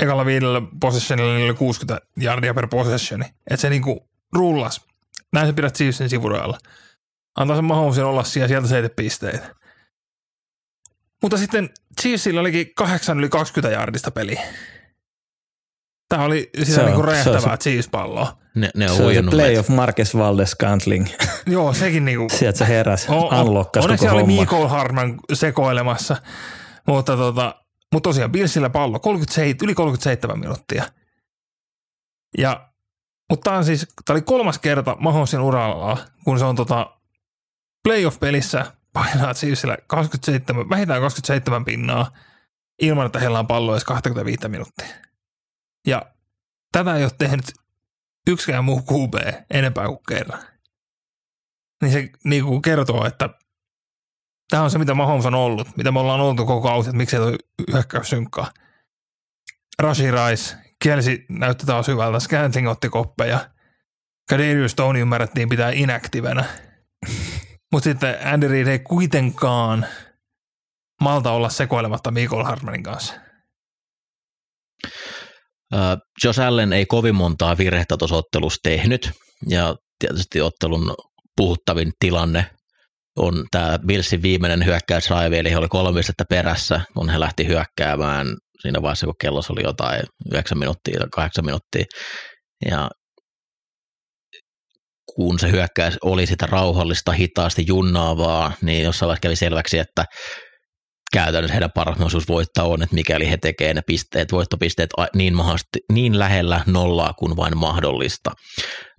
ekalla viidellä possessionilla niillä oli 60 jardia per possessioni. Että se niinku rullas. Näin sä pidät Chiefsin sivurajalla. Antaa sen Mahomesin olla siellä, sieltä seitä pisteitä. Mutta sitten Chiefsillä olikin 8 yli 20 jardista peli. Tämä oli sitä on- niinku on räjähtävää Chiefs-palloa. Ne, ne on Se on se huijannut play meitä. of Marcus Valdes Scantling. [laughs] Joo, sekin niinku. Sieltä se heräsi, O- o- unlockas Onneksi oli. Miko Harman sekoilemassa. Mutta tota, mutta tosiaan Billsillä pallo 37, yli 37 minuuttia. Ja, mutta tämä siis, oli kolmas kerta Mahomesin uralla, kun se on tota playoff-pelissä painaa Chiefsillä 27, vähintään 27 pinnaa ilman, että heillä on pallo edes 25 minuuttia. Ja tätä ei ole tehnyt yksikään muu QB enempää kuin kerran. Niin se niin kuin kertoo, että tämä on se, mitä Mahomes on ollut, mitä me ollaan oltu koko kausi, että miksei toi hyökkäys synkkaa. Rashi Rice, Kelsey näytti taas hyvältä, Scanting otti koppeja, Kadarius Stone ymmärrettiin pitää inaktivenä. Mutta sitten Andy Reid ei kuitenkaan malta olla sekoilematta Michael Hartmanin kanssa. Äh, Josh Allen ei kovin montaa virhettä tuossa ottelussa tehnyt, ja tietysti ottelun puhuttavin tilanne on tämä Billsin viimeinen hyökkäysraivi, eli he oli kolme pistettä perässä, kun he lähti hyökkäämään siinä vaiheessa, kun kellossa oli jotain 9 minuuttia tai 8 minuuttia. Ja kun se hyökkäys oli sitä rauhallista, hitaasti junnaavaa, niin jossain vaiheessa kävi selväksi, että käytännössä heidän paras mahdollisuus voittaa on, että mikäli he tekee ne pisteet, voittopisteet niin, mahdollisesti, niin lähellä nollaa kuin vain mahdollista.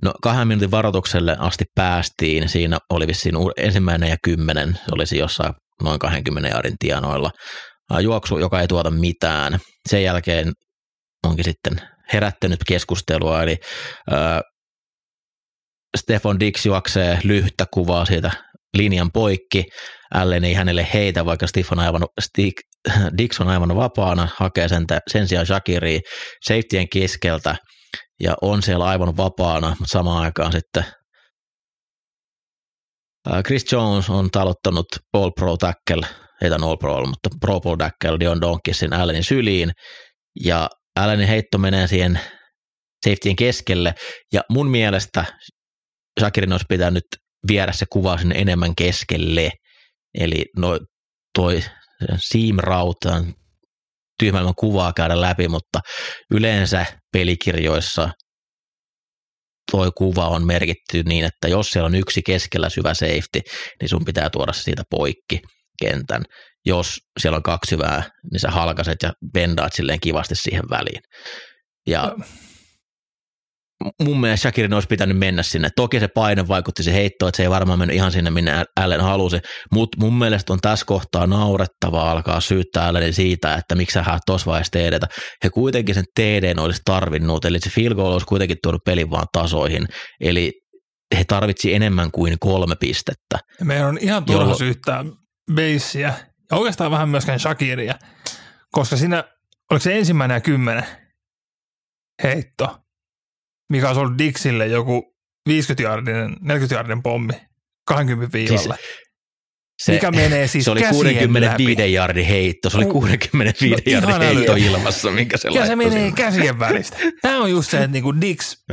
No kahden minuutin varoitukselle asti päästiin, siinä oli vissiin ensimmäinen ja kymmenen, se olisi jossain noin 20 jaarin tienoilla. Juoksu, joka ei tuota mitään. Sen jälkeen onkin sitten herättänyt keskustelua, eli ää, Stefan Dix juoksee lyhyttä kuvaa siitä linjan poikki. Allen ei hänelle heitä, vaikka Stefan aivan, Stig, [laughs] Dix on aivan vapaana, hakee sen, sen sijaan Shakiri safetyen keskeltä ja on siellä aivan vapaana, mutta samaan aikaan sitten Chris Jones on talottanut All Pro Tackle, ei tämän All Pro, mutta Pro Pro Tackle Dion Donkisin Allenin syliin ja Allenin heitto menee siihen safetyin keskelle. Ja mun mielestä Shakirin olisi pitänyt viedä se kuva sinne enemmän keskelle. Eli no, toi seam route on tyhmälmän kuvaa käydä läpi, mutta yleensä pelikirjoissa toi kuva on merkitty niin, että jos siellä on yksi keskellä syvä safety, niin sun pitää tuoda siitä poikki kentän. Jos siellä on kaksi syvää, niin sä halkaset ja bendaat silleen kivasti siihen väliin. Ja mun mielestä Shakirin olisi pitänyt mennä sinne. Toki se paine vaikutti se heitto, että se ei varmaan mennyt ihan sinne, minne Allen halusi, mutta mun mielestä on tässä kohtaa naurettavaa alkaa syyttää Allenin siitä, että miksi hän tuossa vaiheessa TDtä. He kuitenkin sen TD olisi tarvinnut, eli se field goal olisi kuitenkin tuonut pelin vaan tasoihin, eli he tarvitsi enemmän kuin kolme pistettä. Meidän on ihan turha jollo... syyttää Beissiä ja oikeastaan vähän myöskään Shakiria, koska siinä, oliko se ensimmäinen ja kymmenen heitto, mikä olisi ollut Dixille joku 50-jardinen, 40-jardinen pommi 20 viivalle. Siis se, mikä menee siis Se oli 65 jardin heitto, se oli 65 no, jardin heitto äly. ilmassa, minkä se Ja se menee sinne. käsien välistä. [laughs] Tämä on just se, että niinku Dix,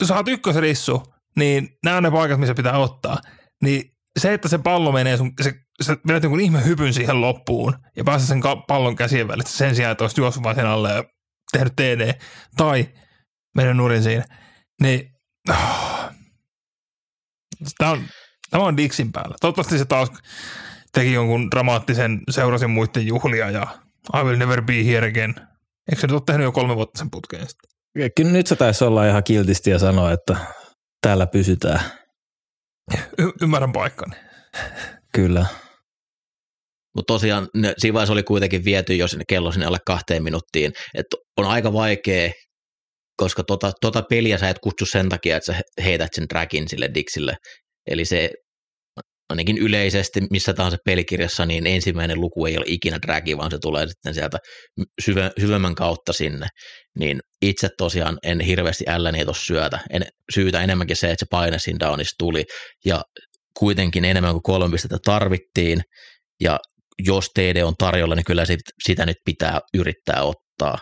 jos saat ykkösrissu, niin nämä on ne paikat, missä pitää ottaa. Niin se, että se pallo menee sun, se, sä vedät jonkun ihme hypyn siihen loppuun ja pääset sen pallon käsien välistä sen sijaan, että olisit juossut vaan sen alle ja tehnyt TD. Tai mennyt nurin siinä. Niin, oh. tämä on, tämä on Dixin päällä. Toivottavasti se taas teki jonkun dramaattisen, seurasin muiden juhlia ja I will never be here again. Eikö se nyt ole tehnyt jo kolme vuotta sen putkeen sitten? Kyllä nyt se taisi olla ihan kiltisti ja sanoa, että täällä pysytään. Y- ymmärrän paikkani. Kyllä. Mutta tosiaan ne, siinä vaiheessa oli kuitenkin viety jo sinne kello sinne alle kahteen minuuttiin. Että on aika vaikea koska tota, tota peliä sä et kutsu sen takia, että sä heität sen trackin sille Dixille. Eli se ainakin yleisesti missä tahansa pelikirjassa, niin ensimmäinen luku ei ole ikinä dragi, vaan se tulee sitten sieltä syvä, syvemmän kautta sinne. Niin itse tosiaan en hirveästi älläni tuossa syötä. En, syytä enemmänkin se, että se paine siinä downissa tuli, ja kuitenkin enemmän kuin kolme pistettä tarvittiin, ja jos TD on tarjolla, niin kyllä sit, sitä nyt pitää yrittää ottaa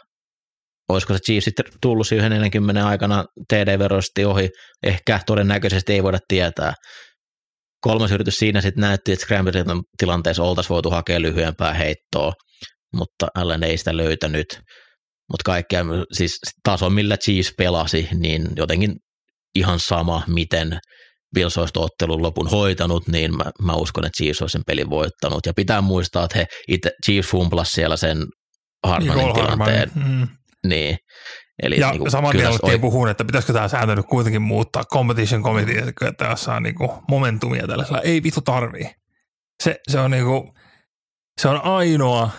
olisiko se Chiefs sitten tullut siihen 40 aikana TD-veroisesti ohi, ehkä todennäköisesti ei voida tietää. Kolmas yritys siinä sitten näytti, että scramble tilanteessa oltaisiin voitu hakea lyhyempää heittoa, mutta Allen ei sitä löytänyt. Mutta kaikkea, siis taso millä Chiefs pelasi, niin jotenkin ihan sama, miten Bills olisi ottelun lopun hoitanut, niin mä, mä uskon, että Chiefs olisi sen pelin voittanut. Ja pitää muistaa, että he itse Chiefs fumplas siellä sen Harmanin tilanteen. Mm. Niin. Eli ja niin saman tien alettiin oi... puhua, että pitäisikö tämä sääntö nyt kuitenkin muuttaa competition committee, että tässä on niin momentumia tällaisella. Ei vittu tarvii. Se, se, on niin kuin, se on ainoa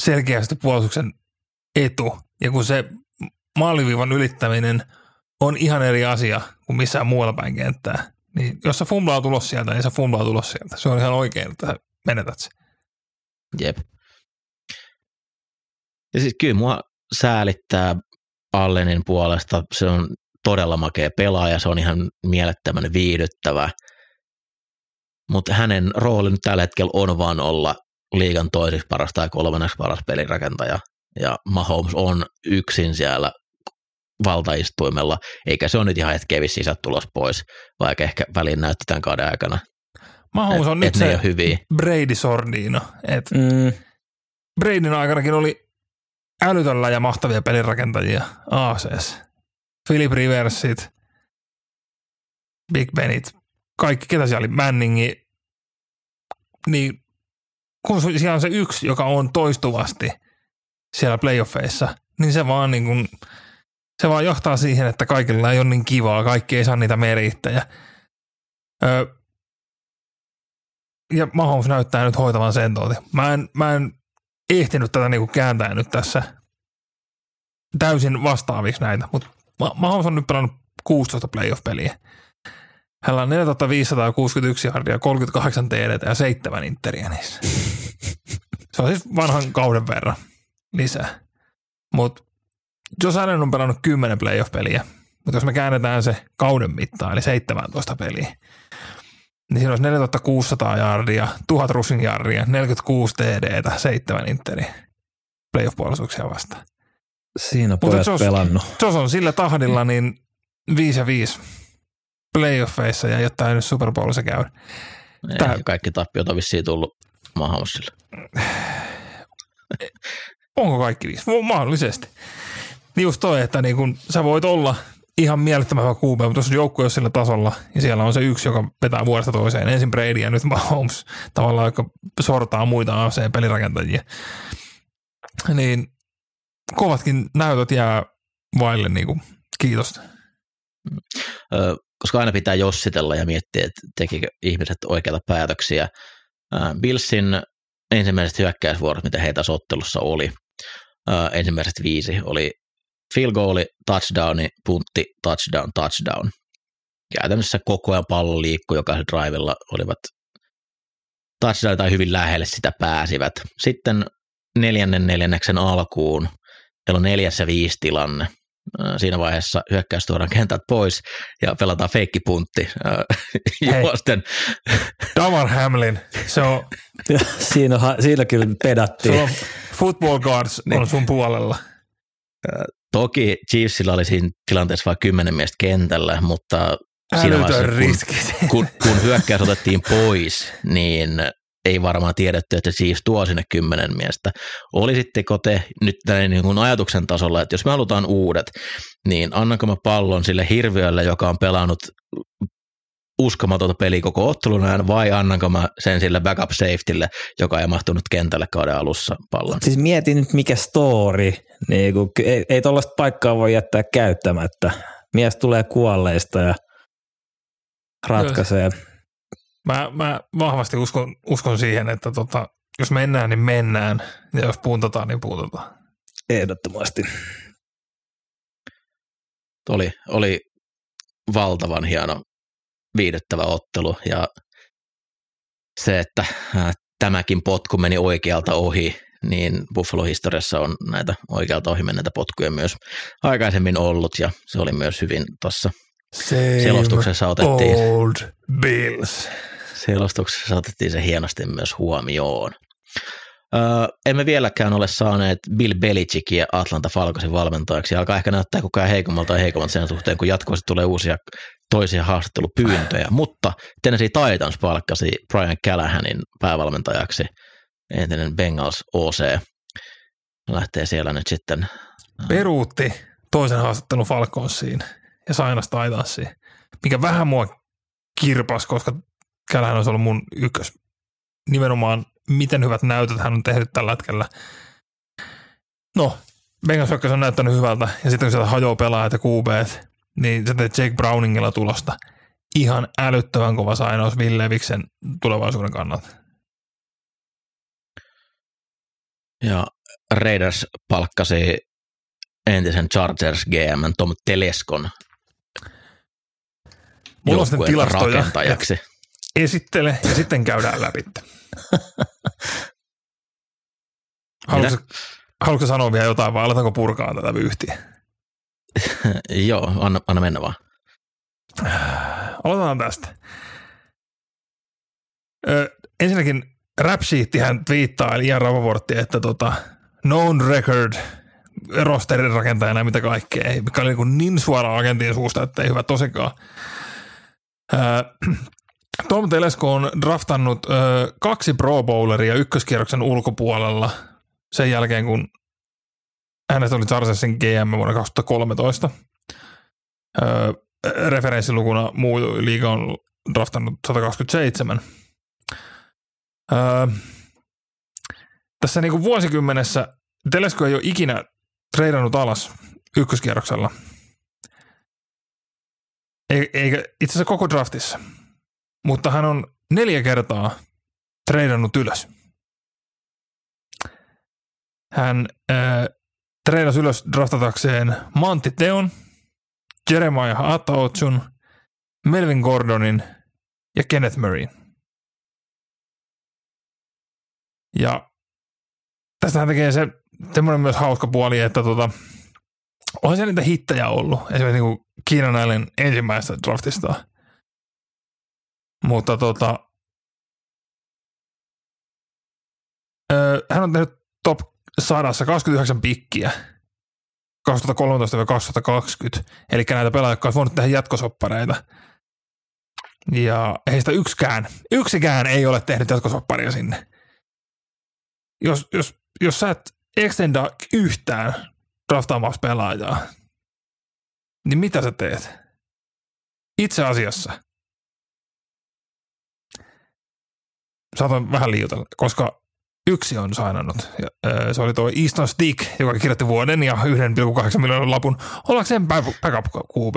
selkeästi puolustuksen etu. Ja kun se maaliviivan ylittäminen on ihan eri asia kuin missään muualla päin kenttää, niin jos sä fumblaa tulos sieltä, niin sä fumblaa tulos sieltä. Se on ihan oikein, että menetät se. Jep. Ja siis kyllä mua säälittää Allenin puolesta. Se on todella makea pelaaja, se on ihan mielettömän viihdyttävä. Mutta hänen rooli nyt tällä hetkellä on vaan olla liigan toiseksi paras tai kolmanneksi paras pelirakentaja. Ja Mahomes on yksin siellä valtaistuimella, eikä se on nyt ihan hetkeä vissiin tulos pois, vaikka ehkä väliin näytti tämän kauden aikana. Mahomes on et, nyt et se hyviä. Brady Sordino. Et mm. Bradyn aikanakin oli älytöllä ja mahtavia pelirakentajia ACS. Philip Riversit, Big Benit, kaikki, ketä siellä oli, Manningi, niin kun siellä on se yksi, joka on toistuvasti siellä playoffeissa, niin se vaan niin kuin, se vaan johtaa siihen, että kaikilla ei ole niin kivaa, kaikki ei saa niitä merittäjä. Öö, ja Mahomes näyttää nyt hoitavan sen tuoti. Mä en, mä en ehtinyt tätä niinku kääntää nyt tässä täysin vastaaviksi näitä, mutta Mahomes on nyt pelannut 16 playoff-peliä. Hänellä on 4561 yardia, 38 TD ja 7 interiä niissä. [laughs] Se on siis vanhan kauden verran lisää. Mutta Josh Allen on pelannut 10 playoff-peliä, mutta jos me käännetään se kauden mittaan, eli 17 peliä, niin siinä olisi 4600 jardia, 1000 rushing jardia, 46 TD, 7 interi playoff-puolustuksia vastaan. Siinä Mutta pojat jos- pelannut. Jos on sillä tahdilla, niin 5 ja 5 playoffeissa ja jotta ei nyt Super Bowlissa käy. Ei, Tää- Kaikki tappiot on vissiin tullut Mahamosille. Onko kaikki viisi? Mahdollisesti. Niin just toi, että niin kun sä voit olla ihan mielettömän hyvä QB, mutta jos joukkue on sillä tasolla, niin siellä on se yksi, joka vetää vuodesta toiseen. Ensin Brady ja nyt Mahomes tavallaan, joka sortaa muita AC-pelirakentajia. Niin kovatkin näytöt jää vaille niin kuin kiitosta. Koska aina pitää jossitella ja miettiä, että tekikö ihmiset oikeita päätöksiä. Billsin ensimmäiset hyökkäysvuorot, mitä heitä tässä ottelussa oli, ensimmäiset viisi oli field goali, touchdowni, puntti, touchdown, touchdown. Käytännössä koko ajan pallo liikkui jokaisella drivella, olivat touchdown tai hyvin lähelle sitä pääsivät. Sitten neljännen neljänneksen alkuun, meillä on neljäs ja viisi tilanne. Siinä vaiheessa hyökkäys tuodaan kentät pois ja pelataan feikkipuntti juosten. Damar Hamlin, se on, Ja siinä, siinä kyllä pedattiin. se on football guards on sun puolella. Toki Chiefsillä oli siinä tilanteessa vain kymmenen miestä kentällä, mutta siinä vaiheessa, kun, kun, kun hyökkäys otettiin pois, niin ei varmaan tiedetty, että Chiefs tuo sinne kymmenen miestä. Olisitteko te nyt näin niin kuin ajatuksen tasolla, että jos me halutaan uudet, niin annanko mä pallon sille hirviölle, joka on pelannut uskomatonta peliä koko ottelun ajan, vai annanko mä sen sille backup safetylle, joka ei mahtunut kentälle kauden alussa pallon? Siis mieti nyt mikä story. Niin kun, ei, ei tuollaista paikkaa voi jättää käyttämättä. Mies tulee kuolleista ja ratkaisee. Mä, mä vahvasti uskon, uskon siihen, että tota, jos mennään, niin mennään. Ja jos puntataan, niin puntataan. Ehdottomasti. oli, oli valtavan hieno viihdyttävä ottelu ja se, että tämäkin potku meni oikealta ohi, niin Buffalo-historiassa on näitä oikealta ohi menneitä potkuja myös aikaisemmin ollut ja se oli myös hyvin tuossa selostuksessa otettiin, Old Bills. selostuksessa otettiin se hienosti myös huomioon. Emme vieläkään ole saaneet Bill Belichickia Atlanta Falcosin valmentajaksi. Alkaa ehkä näyttää koko ajan heikommalta ja heikommalta sen suhteen, kun jatkuvasti tulee uusia toisia haastattelupyyntöjä. Mutta Tennessee Titans palkkasi Brian Callahanin päävalmentajaksi, entinen Bengals OC. Lähtee siellä nyt sitten Peruutti toisen haastattelun Falconsiin ja Sainas Titansiin, mikä vähän mua kirpas, koska Kälähän olisi ollut mun ykkös. Nimenomaan, miten hyvät näytöt hän on tehnyt tällä hetkellä. No, Bengals hyökkäys on näyttänyt hyvältä, ja sitten kun sieltä hajoaa pelaajat ja QB, niin se teet Jake Browningilla tulosta. Ihan älyttömän kova sainaus Ville Leviksen tulevaisuuden kannalta. Ja Raiders palkkasi entisen Chargers GM Tom Teleskon Mulla on tilastoja. rakentajaksi. Esittele ja sitten käydään läpi. [laughs] Haluatko, haluatko sanoa vielä jotain vai aletaanko purkaa tätä vyyhtiä? [laughs] Joo, anna, anna mennä vaan. [sighs] Aloitetaan tästä. Ö, ensinnäkin rap hän twiittaa, eli Ian Rapaportti, että tota, known record rosterin rakentajana ja mitä kaikkea, mikä oli niin, niin suoraan agentin suusta, että ei hyvä tosikaan. Ö, Tom Telesko on draftannut ö, kaksi Pro Bowleria ykköskierroksen ulkopuolella sen jälkeen, kun hänestä oli Chargersin GM vuonna 2013. Ö, referenssilukuna muu liiga on draftannut 127. Öö, tässä kuin vuosikymmenessä Telesko ei ole ikinä treidannut alas ykköskierroksella. Ei- Eikä itse asiassa koko draftissa. Mutta hän on neljä kertaa treidannut ylös. Hän äh, treidasi ylös draftatakseen Mantti Teon, Jeremiah Ataotsun, Melvin Gordonin ja Kenneth Murrayn. Ja tästähän tekee se semmoinen myös hauska puoli, että tota, on se niitä hittejä ollut. Esimerkiksi niin Keenan Allen ensimmäisestä draftista. Mutta tota, öö, hän on tehnyt top 100 29 pikkiä. 2013-2020. Eli näitä pelaajia, jotka voinut tehdä jatkosoppareita. Ja heistä yksikään, yksikään ei ole tehnyt jatkosopparia sinne. Jos, jos, jos sä et extenda yhtään draftaamassa pelaajaa, niin mitä sä teet? Itse asiassa. Saatoin vähän liioitella, koska yksi on sainannut. Ja, se oli tuo Easton Stick, joka kirjoitti vuoden ja 1,8 miljoonan lapun ollakseen backup QB.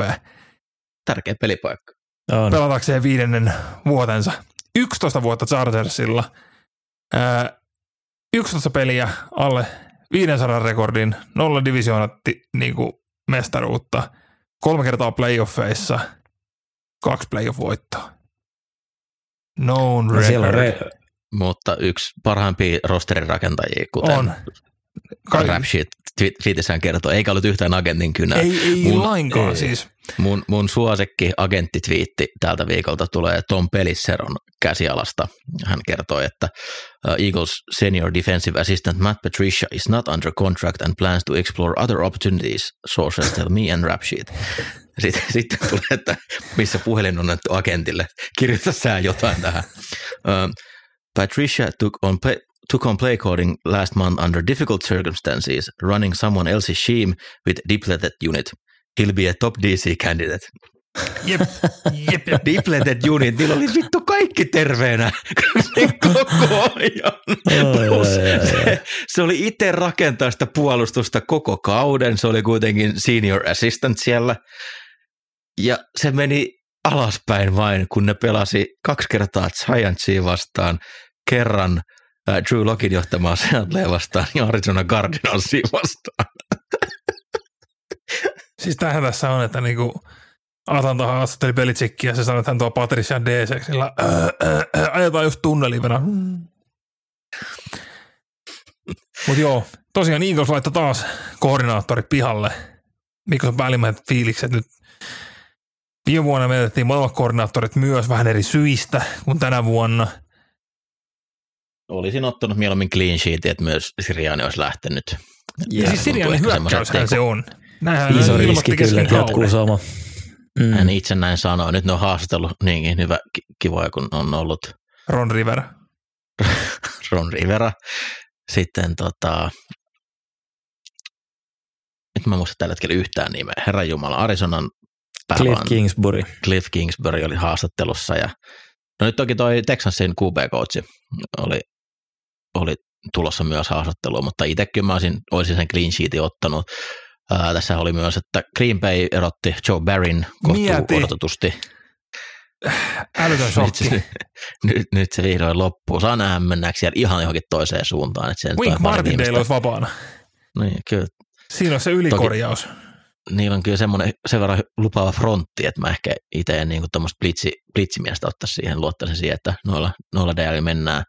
Tärkeä pelipaikka. On. Pelatakseen viidennen vuotensa. 11 vuotta Chargersilla. 11 peliä alle 500 rekordin, nolla divisioonatti niin mestaruutta, kolme kertaa playoffeissa, kaksi playoff-voittoa. Known no record. Re- mutta yksi parhaimpia rosterin rakentajia, kuten on. Kai... Rap Sheet tweetissään kertoo, eikä ollut yhtään agentin kynä. Ei, ei mun, lainkaan ei, siis. Mun, mun suosikki agenttitwiitti tältä viikolta tulee Tom Pelisseron käsialasta. Hän kertoi, että uh, Eagles senior defensive assistant Matt Patricia is not under contract and plans to explore other opportunities, sources tell me and Rap Sheet. [laughs] Sitten, sitten tulee, että missä puhelin on annettu agentille. Kirjoita sä jotain tähän. Uh, Patricia took on took on play calling last month under difficult circumstances, running someone else's scheme with depleted unit. He'll be a top DC candidate. Jep, jep, jep. Depleted unit, niillä oli vittu kaikki terveenä koko ajan. se, se oli itse rakentaa sitä puolustusta koko kauden, se oli kuitenkin senior assistant siellä. Ja se meni alaspäin vain, kun ne pelasi kaksi kertaa Giantsia vastaan, kerran Drew Lockin johtamaa Seattlea vastaan ja Arizona Cardinalsia vastaan. Siis tähän tässä on, että niinku Atlanta haastatteli Belichickia ja se sanoi, että hän tuo Patricia DC, sillä ajetaan just tunnelivena. Mutta joo, tosiaan Eagles laittoi taas koordinaattori pihalle. Mikä on päällimmäiset fiilikset nyt Viime vuonna menetettiin molemmat koordinaattorit myös vähän eri syistä kuin tänä vuonna. Olisin ottanut mieluummin clean sheet, että myös Siriani olisi lähtenyt. Ja, ja siis Sirianin hyökkäyshän se on. Näinhän Iso riski kyllä, että jatkuu sama. Mm. Hän itse näin sanoo. Nyt ne on haastatellut niinkin hyvä kivoja, kun on ollut. Ron Rivera. [laughs] Ron Rivera. Sitten tota, nyt mä muistan tällä hetkellä yhtään nimeä. Herran Jumala, Arizonan Cliff Kingsbury. Cliff Kingsbury oli haastattelussa ja no nyt toki toi Texansin QB-coachi oli, oli tulossa myös haastatteluun, mutta itsekin mä olisin, olisin sen clean sheetin ottanut. Ää, tässä oli myös, että Green Bay erotti Joe Barryn kohtuu odotetusti. Älytön shokki. nyt, nyt, nyt, se vihdoin loppuu. Saa nähdä mennäänkö siellä ihan johonkin toiseen suuntaan. Että sen Wink Martindale olisi vapaana. Niin, kyllä. Siinä on se ylikorjaus. Toki, niillä on kyllä semmoinen sen verran lupaava frontti, että mä ehkä itse en niin tuommoista blitsi, blitsimiestä ottaisi siihen, luottaisin siihen, että noilla, noilla DL mennään.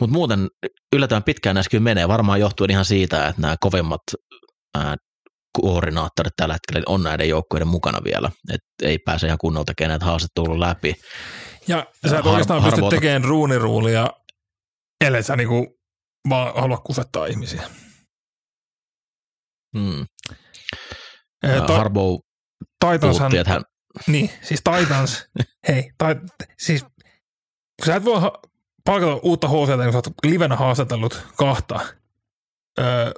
Mutta muuten yllättävän pitkään näissä kyllä menee, varmaan johtuen ihan siitä, että nämä kovemmat ää, koordinaattorit tällä hetkellä on näiden joukkueiden mukana vielä, että ei pääse ihan tekemään näitä haastattelua läpi. Ja sä et har- oikeastaan pysty tekemään ruuniruulia, ellei sä niinku vaan halua kusettaa ihmisiä. Hmm. Ta- Harbour Titanshan, puhutti, että hän... Niin, siis Titans, [laughs] hei, ta, siis kun sä et voi palkata uutta HC, kun sä oot livenä haastatellut kahta öö,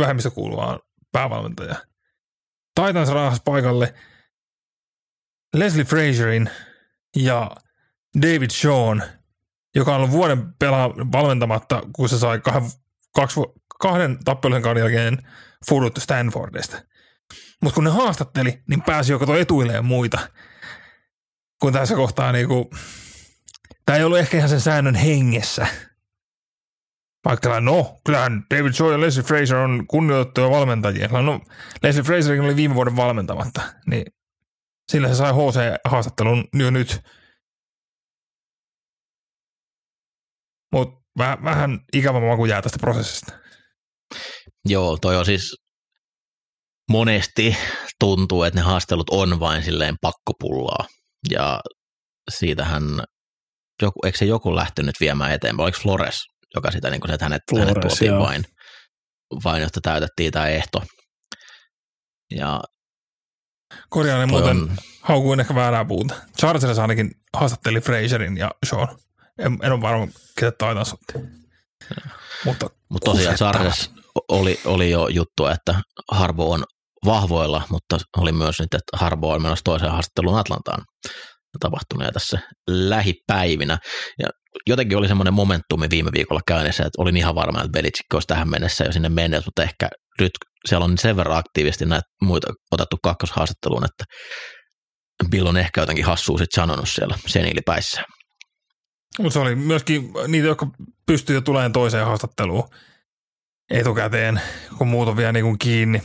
vähemmistä kuuluvaa päävalmentajaa. Titans rahas paikalle Leslie Fraserin ja David Sean, joka on ollut vuoden pelaa valmentamatta, kun se sai kahden, kaksi, kahden tappelun kauden jälkeen fuduttu Stanfordista. Mutta kun ne haastatteli, niin pääsi joko etuilleen muita. Kun tässä kohtaa niinku, tämä ei ollut ehkä ihan sen säännön hengessä. Vaikka no, kyllähän David Shaw ja Leslie Fraser on kunnioitettuja valmentajia. No, Leslie Fraser oli viime vuoden valmentamatta, niin sillä se sai HC-haastattelun jo nyt. Mutta vähän, vähän ikävä maku jää tästä prosessista. Joo, toi on siis monesti tuntuu, että ne haastelut on vain silleen pakkopullaa. Ja siitähän, joku, eikö se joku lähtenyt viemään eteenpäin? Oliko Flores, joka sitä niin kuin, että hänet, Flores, hänet tuotiin joo. vain, vain, jotta täytettiin tämä ehto. Ja Korjaan toi muuten, on, haukuin ehkä väärää puuta. Chargers ainakin haastatteli Fraserin ja Sean. En, en ole varma, ketä taitaa sotti. Mutta mutta tosiaan. Chargers oli, oli jo juttua, että Harbo on vahvoilla, mutta oli myös nyt, että Harbo on menossa toiseen haastatteluun Atlantaan tapahtuneen tässä lähipäivinä. Ja jotenkin oli semmoinen momentumi viime viikolla käynnissä, että olin ihan varma, että Belichick olisi tähän mennessä jo sinne mennyt, mutta ehkä nyt siellä on sen verran aktiivisesti näitä muita otettu kakkoshaastatteluun, että Bill on ehkä jotenkin hassua sitten sanonut siellä seniilipäissä. Mutta se oli myöskin niitä, jotka pystyy jo tulemaan toiseen haastatteluun etukäteen, kun muut on vielä niin kuin kiinni,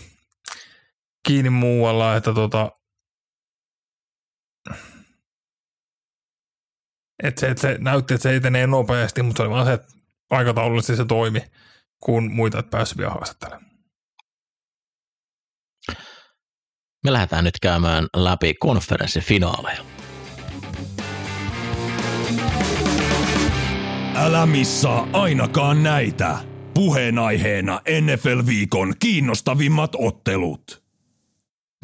kiinni muualla, että tota, et se, et se näytti, että se etenee nopeasti, mutta se oli vaan se, että aikataulullisesti se toimi, kun muita et päässyt vielä haastattelemaan. Me lähdetään nyt käymään läpi konferenssifinaaleja. Älä missaa ainakaan näitä. Puheenaiheena NFL-viikon kiinnostavimmat ottelut.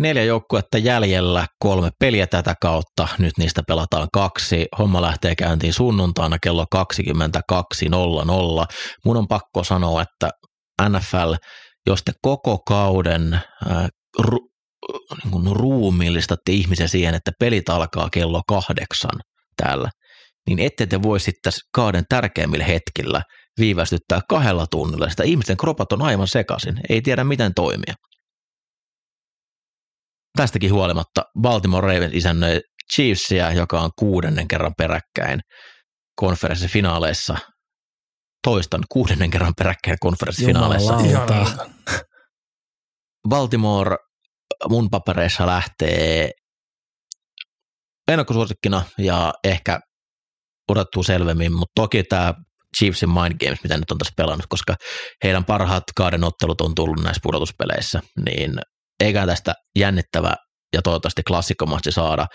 Neljä joukkuetta jäljellä, kolme peliä tätä kautta. Nyt niistä pelataan kaksi. Homma lähtee käyntiin sunnuntaina kello 22.00. Mun on pakko sanoa, että NFL, jos te koko kauden äh, ru, niin kuin ruumiillistatte ihmisen siihen, että pelit alkaa kello kahdeksan täällä, niin ette te voi sitten kauden tärkeimmillä hetkillä viivästyttää kahdella tunnilla. Sitä ihmisten kropat on aivan sekaisin, ei tiedä miten toimia. Tästäkin huolimatta Baltimore Ravens isännöi Chiefsia, joka on kuudennen kerran peräkkäin konferenssifinaaleissa. Toistan kuudennen kerran peräkkäin konferenssifinaaleissa. Jumalauta. Baltimore mun papereissa lähtee ennakkosuosikkina ja ehkä odotettu selvemmin, mutta toki tämä Chiefsin Mind Games, mitä nyt on tässä pelannut, koska heidän parhaat kauden ottelut on tullut näissä pudotuspeleissä, niin eikä tästä jännittävä ja toivottavasti klassikkomatsi saada.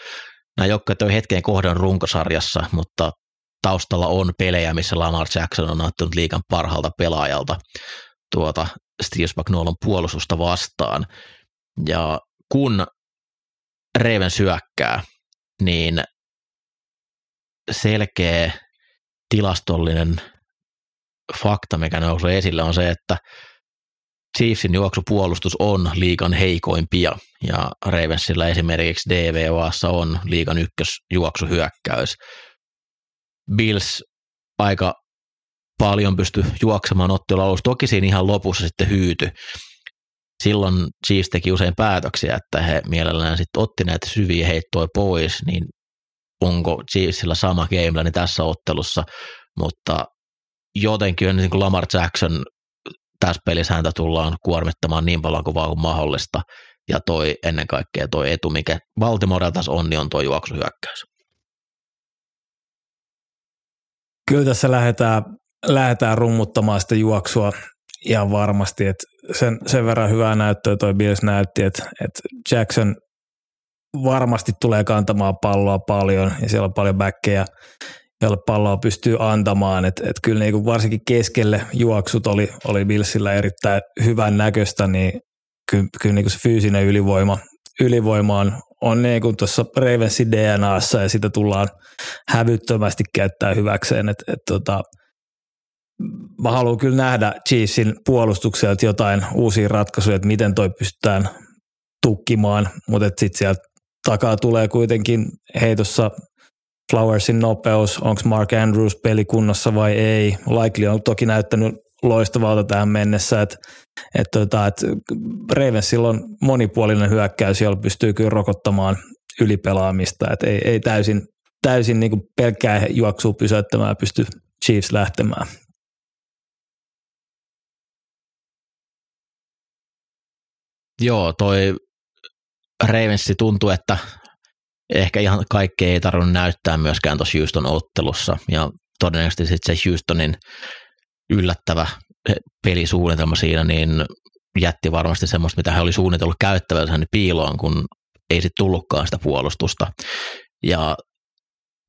Nämä joukkueet on hetken kohdan runkosarjassa, mutta taustalla on pelejä, missä Lamar Jackson on ottanut liikan parhaalta pelaajalta tuota Steve Spagnuolon puolustusta vastaan. Ja kun Reven syökkää, niin selkeä tilastollinen fakta, mikä nousee esille, on se, että Chiefsin juoksupuolustus on liikan heikoimpia, ja Ravensilla esimerkiksi DVOassa on liikan ykkösjuoksuhyökkäys. Bills aika paljon pysty juoksemaan ottelun alussa, toki siinä ihan lopussa sitten hyyty. Silloin Chiefs teki usein päätöksiä, että he mielellään sitten otti näitä syviä heittoja pois, niin onko Chiefsillä sama game tässä ottelussa, mutta jotenkin niin kuin Lamar Jackson tässä pelissä häntä tullaan kuormittamaan niin paljon kuin vaan kuin mahdollista, ja toi ennen kaikkea toi etu, mikä Baltimorella tässä on, niin on tuo juoksuhyökkäys. Kyllä tässä lähdetään, lähdetään rummuttamaan sitä juoksua ihan varmasti, että sen, sen verran hyvää näyttöä toi Bills näytti, että, että Jackson varmasti tulee kantamaan palloa paljon ja siellä on paljon backkejä, joille palloa pystyy antamaan, että et kyllä niinku varsinkin keskelle juoksut oli, oli Billsillä erittäin hyvän näköistä, niin kyllä, kyllä niinku se fyysinen ylivoima, ylivoima on, on niin kuin tuossa Ravensin DNAssa ja sitä tullaan hävyttömästi käyttää hyväkseen, että et tota, mä haluan kyllä nähdä Chiefsin puolustukselta jotain uusia ratkaisuja, että miten toi pystytään tukkimaan, mutta sitten sieltä takaa tulee kuitenkin heitossa Flowersin nopeus, onko Mark Andrews pelikunnossa vai ei. Likely on toki näyttänyt loistavalta tähän mennessä, että et tota, et Ravensilla on monipuolinen hyökkäys, jolla pystyy kyllä rokottamaan ylipelaamista, että ei, ei täysin, täysin niin kuin pelkkää juoksua pysäyttämään pysty Chiefs lähtemään. Joo, toi Ravensi tuntuu, että ehkä ihan kaikkea ei tarvinnut näyttää myöskään tuossa Houston ottelussa, ja todennäköisesti sitten se Houstonin yllättävä pelisuunnitelma siinä, niin jätti varmasti semmoista, mitä he oli suunnitellut käyttävänsä niin piiloon, kun ei sitten tullutkaan sitä puolustusta. Ja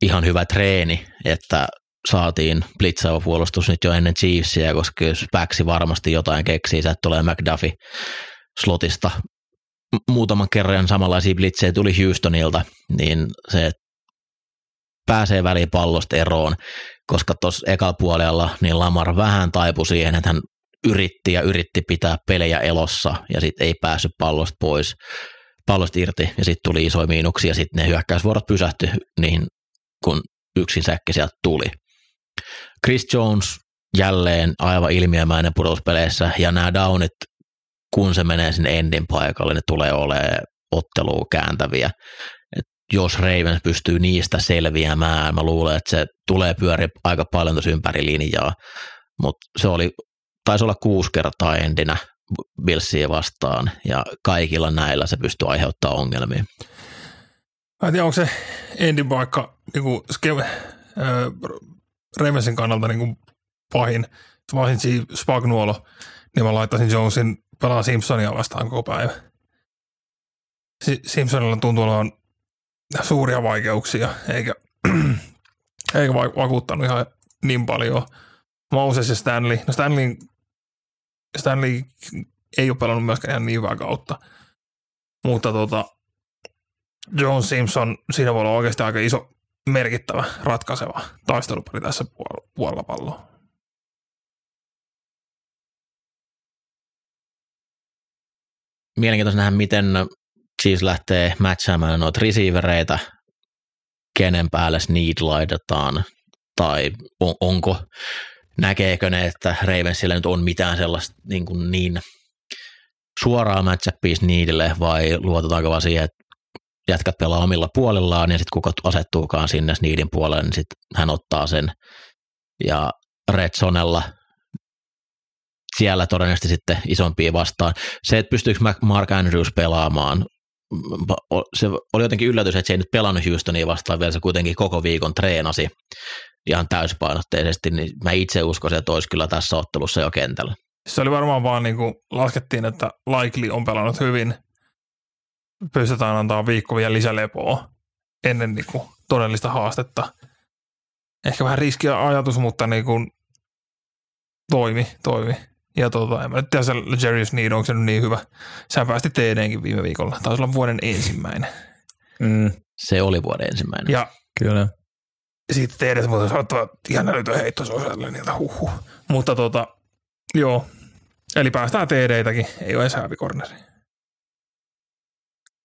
ihan hyvä treeni, että saatiin blitzaava puolustus nyt jo ennen Chiefsia, koska jos Päksi varmasti jotain keksii, että tulee McDuffie slotista muutaman kerran samanlaisia blitzejä tuli Houstonilta, niin se pääsee väliin pallosta eroon, koska tuossa ekalla puolella niin Lamar vähän taipui siihen, että hän yritti ja yritti pitää pelejä elossa ja sitten ei päässyt pallosta pois, pallosta irti ja sitten tuli isoja miinuksia ja sitten ne hyökkäysvuorot pysähtyi niin kun yksin säkki sieltä tuli. Chris Jones jälleen aivan ilmiömäinen pudotuspeleissä ja nämä downit, kun se menee sinne endin paikalle, ne tulee olemaan ottelua kääntäviä. Et jos Ravens pystyy niistä selviämään, mä luulen, että se tulee pyöri aika paljon tuossa ympäri linjaa, mutta se oli, taisi olla kuusi kertaa endinä Billsia vastaan ja kaikilla näillä se pystyy aiheuttamaan ongelmia. Mä en tiedä, onko se endin paikka niin kuin ske- Ravensin kannalta niin kuin pahin, pahin Spagnuolo, niin mä laittaisin Jonesin pelaa Simpsonia vastaan koko päivä. Simpsonilla tuntuu olevan suuria vaikeuksia, eikä, [clears throat] eikä vakuuttanut ihan niin paljon. Moses ja Stanley, no Stanley, Stanley ei ole pelannut myöskään ihan niin hyvää kautta, mutta tota, John Simpson, siinä voi olla oikeasti aika iso merkittävä, ratkaiseva taistelupari tässä puolella palloa. Mielenkiintoista nähdä, miten Chiefs lähtee matchaamaan noita receivereitä, kenen päälle need laitetaan, tai on, onko, näkeekö ne, että Ravensillä nyt on mitään sellaista niin, kuin niin suoraa matchapia niidille, vai luotetaanko vaan siihen, että jätkät pelaa omilla puolillaan ja sitten kuka asettuukaan sinne niiden puolelle, niin sitten hän ottaa sen. Ja Redsonella siellä todennäköisesti sitten isompia vastaan. Se, että pystyykö Mark Andrews pelaamaan, se oli jotenkin yllätys, että se ei nyt pelannut Houstonia vastaan vielä, se kuitenkin koko viikon treenasi ihan täyspainotteisesti, niin mä itse uskoisin, että olisi kyllä tässä ottelussa jo kentällä. Se oli varmaan vaan niin kuin laskettiin, että Likely on pelannut hyvin, pystytään antaa viikko vielä lisälepoa ennen niin kuin todellista haastetta. Ehkä vähän riskiä ajatus, mutta niin kuin toimi, toimi. Ja tota, en mä nyt tiedä, se Jarius Need, onko se nyt niin hyvä. Sä päästi TDnkin viime viikolla. Taisi olla vuoden ensimmäinen. Mm. Se oli vuoden ensimmäinen. Ja Kyllä. Sitten TD muuten saattaa ihan älytön heitto sosiaalille niiltä huhhuh. Mutta tota, joo. Eli päästään TD-täkin. Ei ole edes häävikorneri.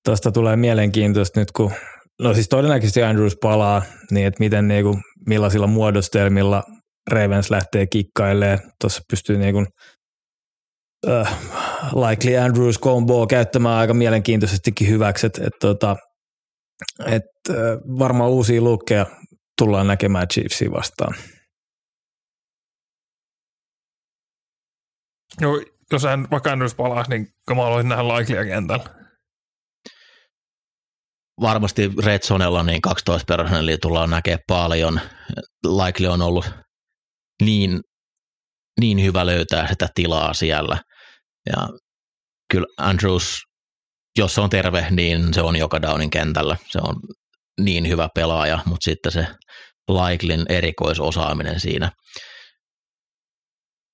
Tuosta tulee mielenkiintoista nyt, kun no siis todennäköisesti Andrews palaa, niin että miten niin kuin, millaisilla muodostelmilla Ravens lähtee kikkailemaan. Tuossa pystyy niin uh, likely Andrews combo käyttämään aika mielenkiintoisestikin hyväksi, että et, tota, et, uh, varmaan uusia lukkeja tullaan näkemään Chiefsia vastaan. Joo, jos hän vaikka Andrews palaa, niin mä haluaisin nähdä Likelya kentällä varmasti Red Zonella niin 12 personellia tullaan näkemään paljon. Likely on ollut niin, niin hyvä löytää sitä tilaa siellä. Ja kyllä Andrews, jos se on terve, niin se on joka downin kentällä. Se on niin hyvä pelaaja, mutta sitten se Likelyn erikoisosaaminen siinä.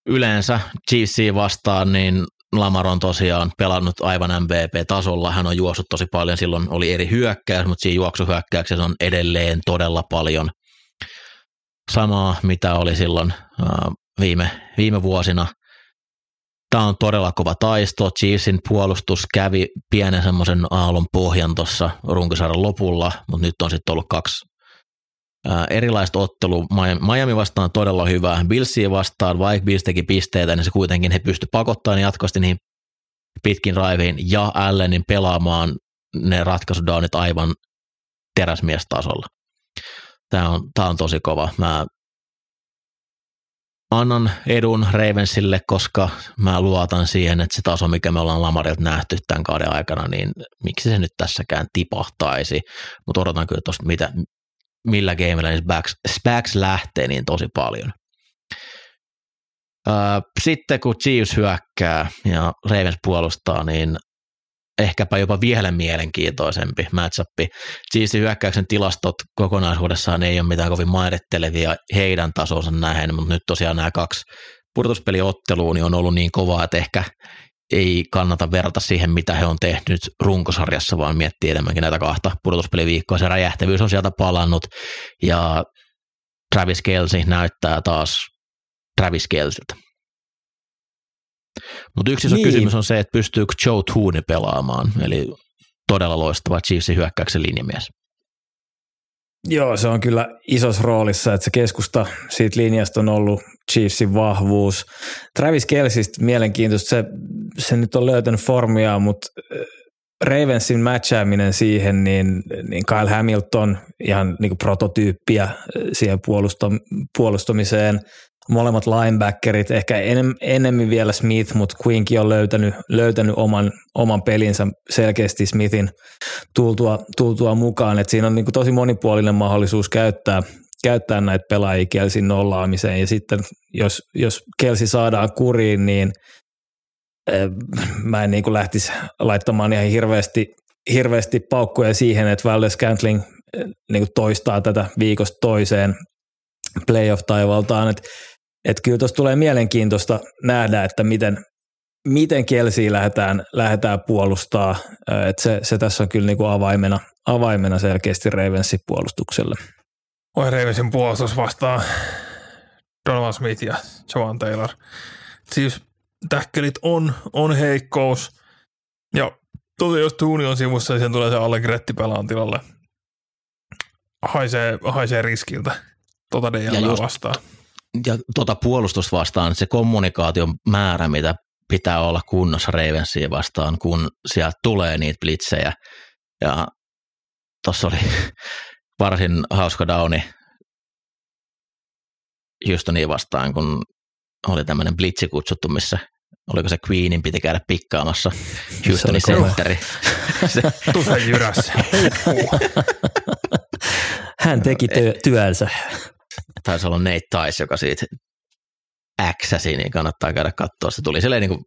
Yleensä GC vastaan, niin Lamar on tosiaan pelannut aivan MVP-tasolla. Hän on juossut tosi paljon, silloin oli eri hyökkäys, mutta siinä juoksuhyökkäyksessä on edelleen todella paljon samaa, mitä oli silloin viime, viime vuosina. Tämä on todella kova taisto. Chiefsin puolustus kävi pienen semmoisen aallon pohjan tuossa runkosarjan lopulla, mutta nyt on sitten ollut kaksi erilaista ottelu. Miami vastaan todella hyvä. Billsia vastaan, vaikka Bills teki pisteitä, niin se kuitenkin he pysty pakottamaan jatkuvasti niihin pitkin raiviin ja Allenin pelaamaan ne ratkaisudownit aivan teräsmiestasolla. Tämä on, tämä on tosi kova. Mä annan edun Ravensille, koska mä luotan siihen, että se taso, mikä me ollaan Lamarilta nähty tämän kauden aikana, niin miksi se nyt tässäkään tipahtaisi. Mutta odotan kyllä tuosta, mitä, millä gameilla niin Spax, Spax lähtee niin tosi paljon. Sitten kun Chiefs hyökkää ja Ravens puolustaa, niin ehkäpä jopa vielä mielenkiintoisempi matchup. Chiefsin hyökkäyksen tilastot kokonaisuudessaan ei ole mitään kovin mairittelevia heidän tasonsa nähen, mutta nyt tosiaan nämä kaksi pudotuspeliottelua niin on ollut niin kovaa, että ehkä ei kannata verrata siihen, mitä he on tehnyt runkosarjassa, vaan miettiä enemmänkin näitä kahta pudotuspeliviikkoa. Se räjähtävyys on sieltä palannut ja Travis Kelsey näyttää taas Travis Kelsiltä. Mutta yksi iso niin. kysymys on se, että pystyykö Joe Tooney pelaamaan, eli todella loistava Chiefsin hyökkäyksen linjamies. Joo, se on kyllä isossa roolissa, että se keskusta siitä linjasta on ollut Chiefsin vahvuus. Travis Kelsistä mielenkiintoista, se, se nyt on löytänyt formia, mutta äh, Ravensin matchaaminen siihen, niin, niin Kyle Hamilton ihan niin prototyyppiä äh, siihen puolustamiseen – molemmat linebackerit, ehkä enem, enemmän vielä Smith, mutta Queenkin on löytänyt, löytänyt oman, oman pelinsä selkeästi Smithin tultua, tultua mukaan, että siinä on niin tosi monipuolinen mahdollisuus käyttää, käyttää näitä pelaajia Kelsin nollaamiseen. Ja sitten jos, jos Kelsi saadaan kuriin, niin äh, mä en niin kuin lähtisi laittamaan ihan hirveästi, hirveästi paukkuja siihen, että Valdez Scantling äh, niin toistaa tätä viikosta toiseen playoff-taivaltaan, että että kyllä tuossa tulee mielenkiintoista nähdä, että miten, miten Kelsiä lähdetään, lähdetään puolustaa. että se, se, tässä on kyllä niinku avaimena, avaimena selkeästi Ravensin puolustukselle. Oi Ravensin puolustus vastaa Donovan Smith ja Joan Taylor. Siis täkkelit on, on heikkous. Ja tosiaan jos tuuni on sivussa, niin sen tulee se Allegretti pelaan tilalle. Haisee, haisee riskiltä tota DLA vastaan ja tuota puolustusta vastaan se kommunikaation määrä, mitä pitää olla kunnossa Ravensia vastaan, kun sieltä tulee niitä blitzejä. Ja tuossa oli [laughs] varsin hauska downi Houstonia vastaan, kun oli tämmöinen blitzi kutsuttu, missä oliko se Queenin piti käydä pikkaamassa [laughs] Houstonin sentteri. [laughs] Tusa jyrässä. Hän teki työ, työnsä taisi olla Nate Tice, joka siitä äksäsi, niin kannattaa käydä katsoa. Se tuli silleen niin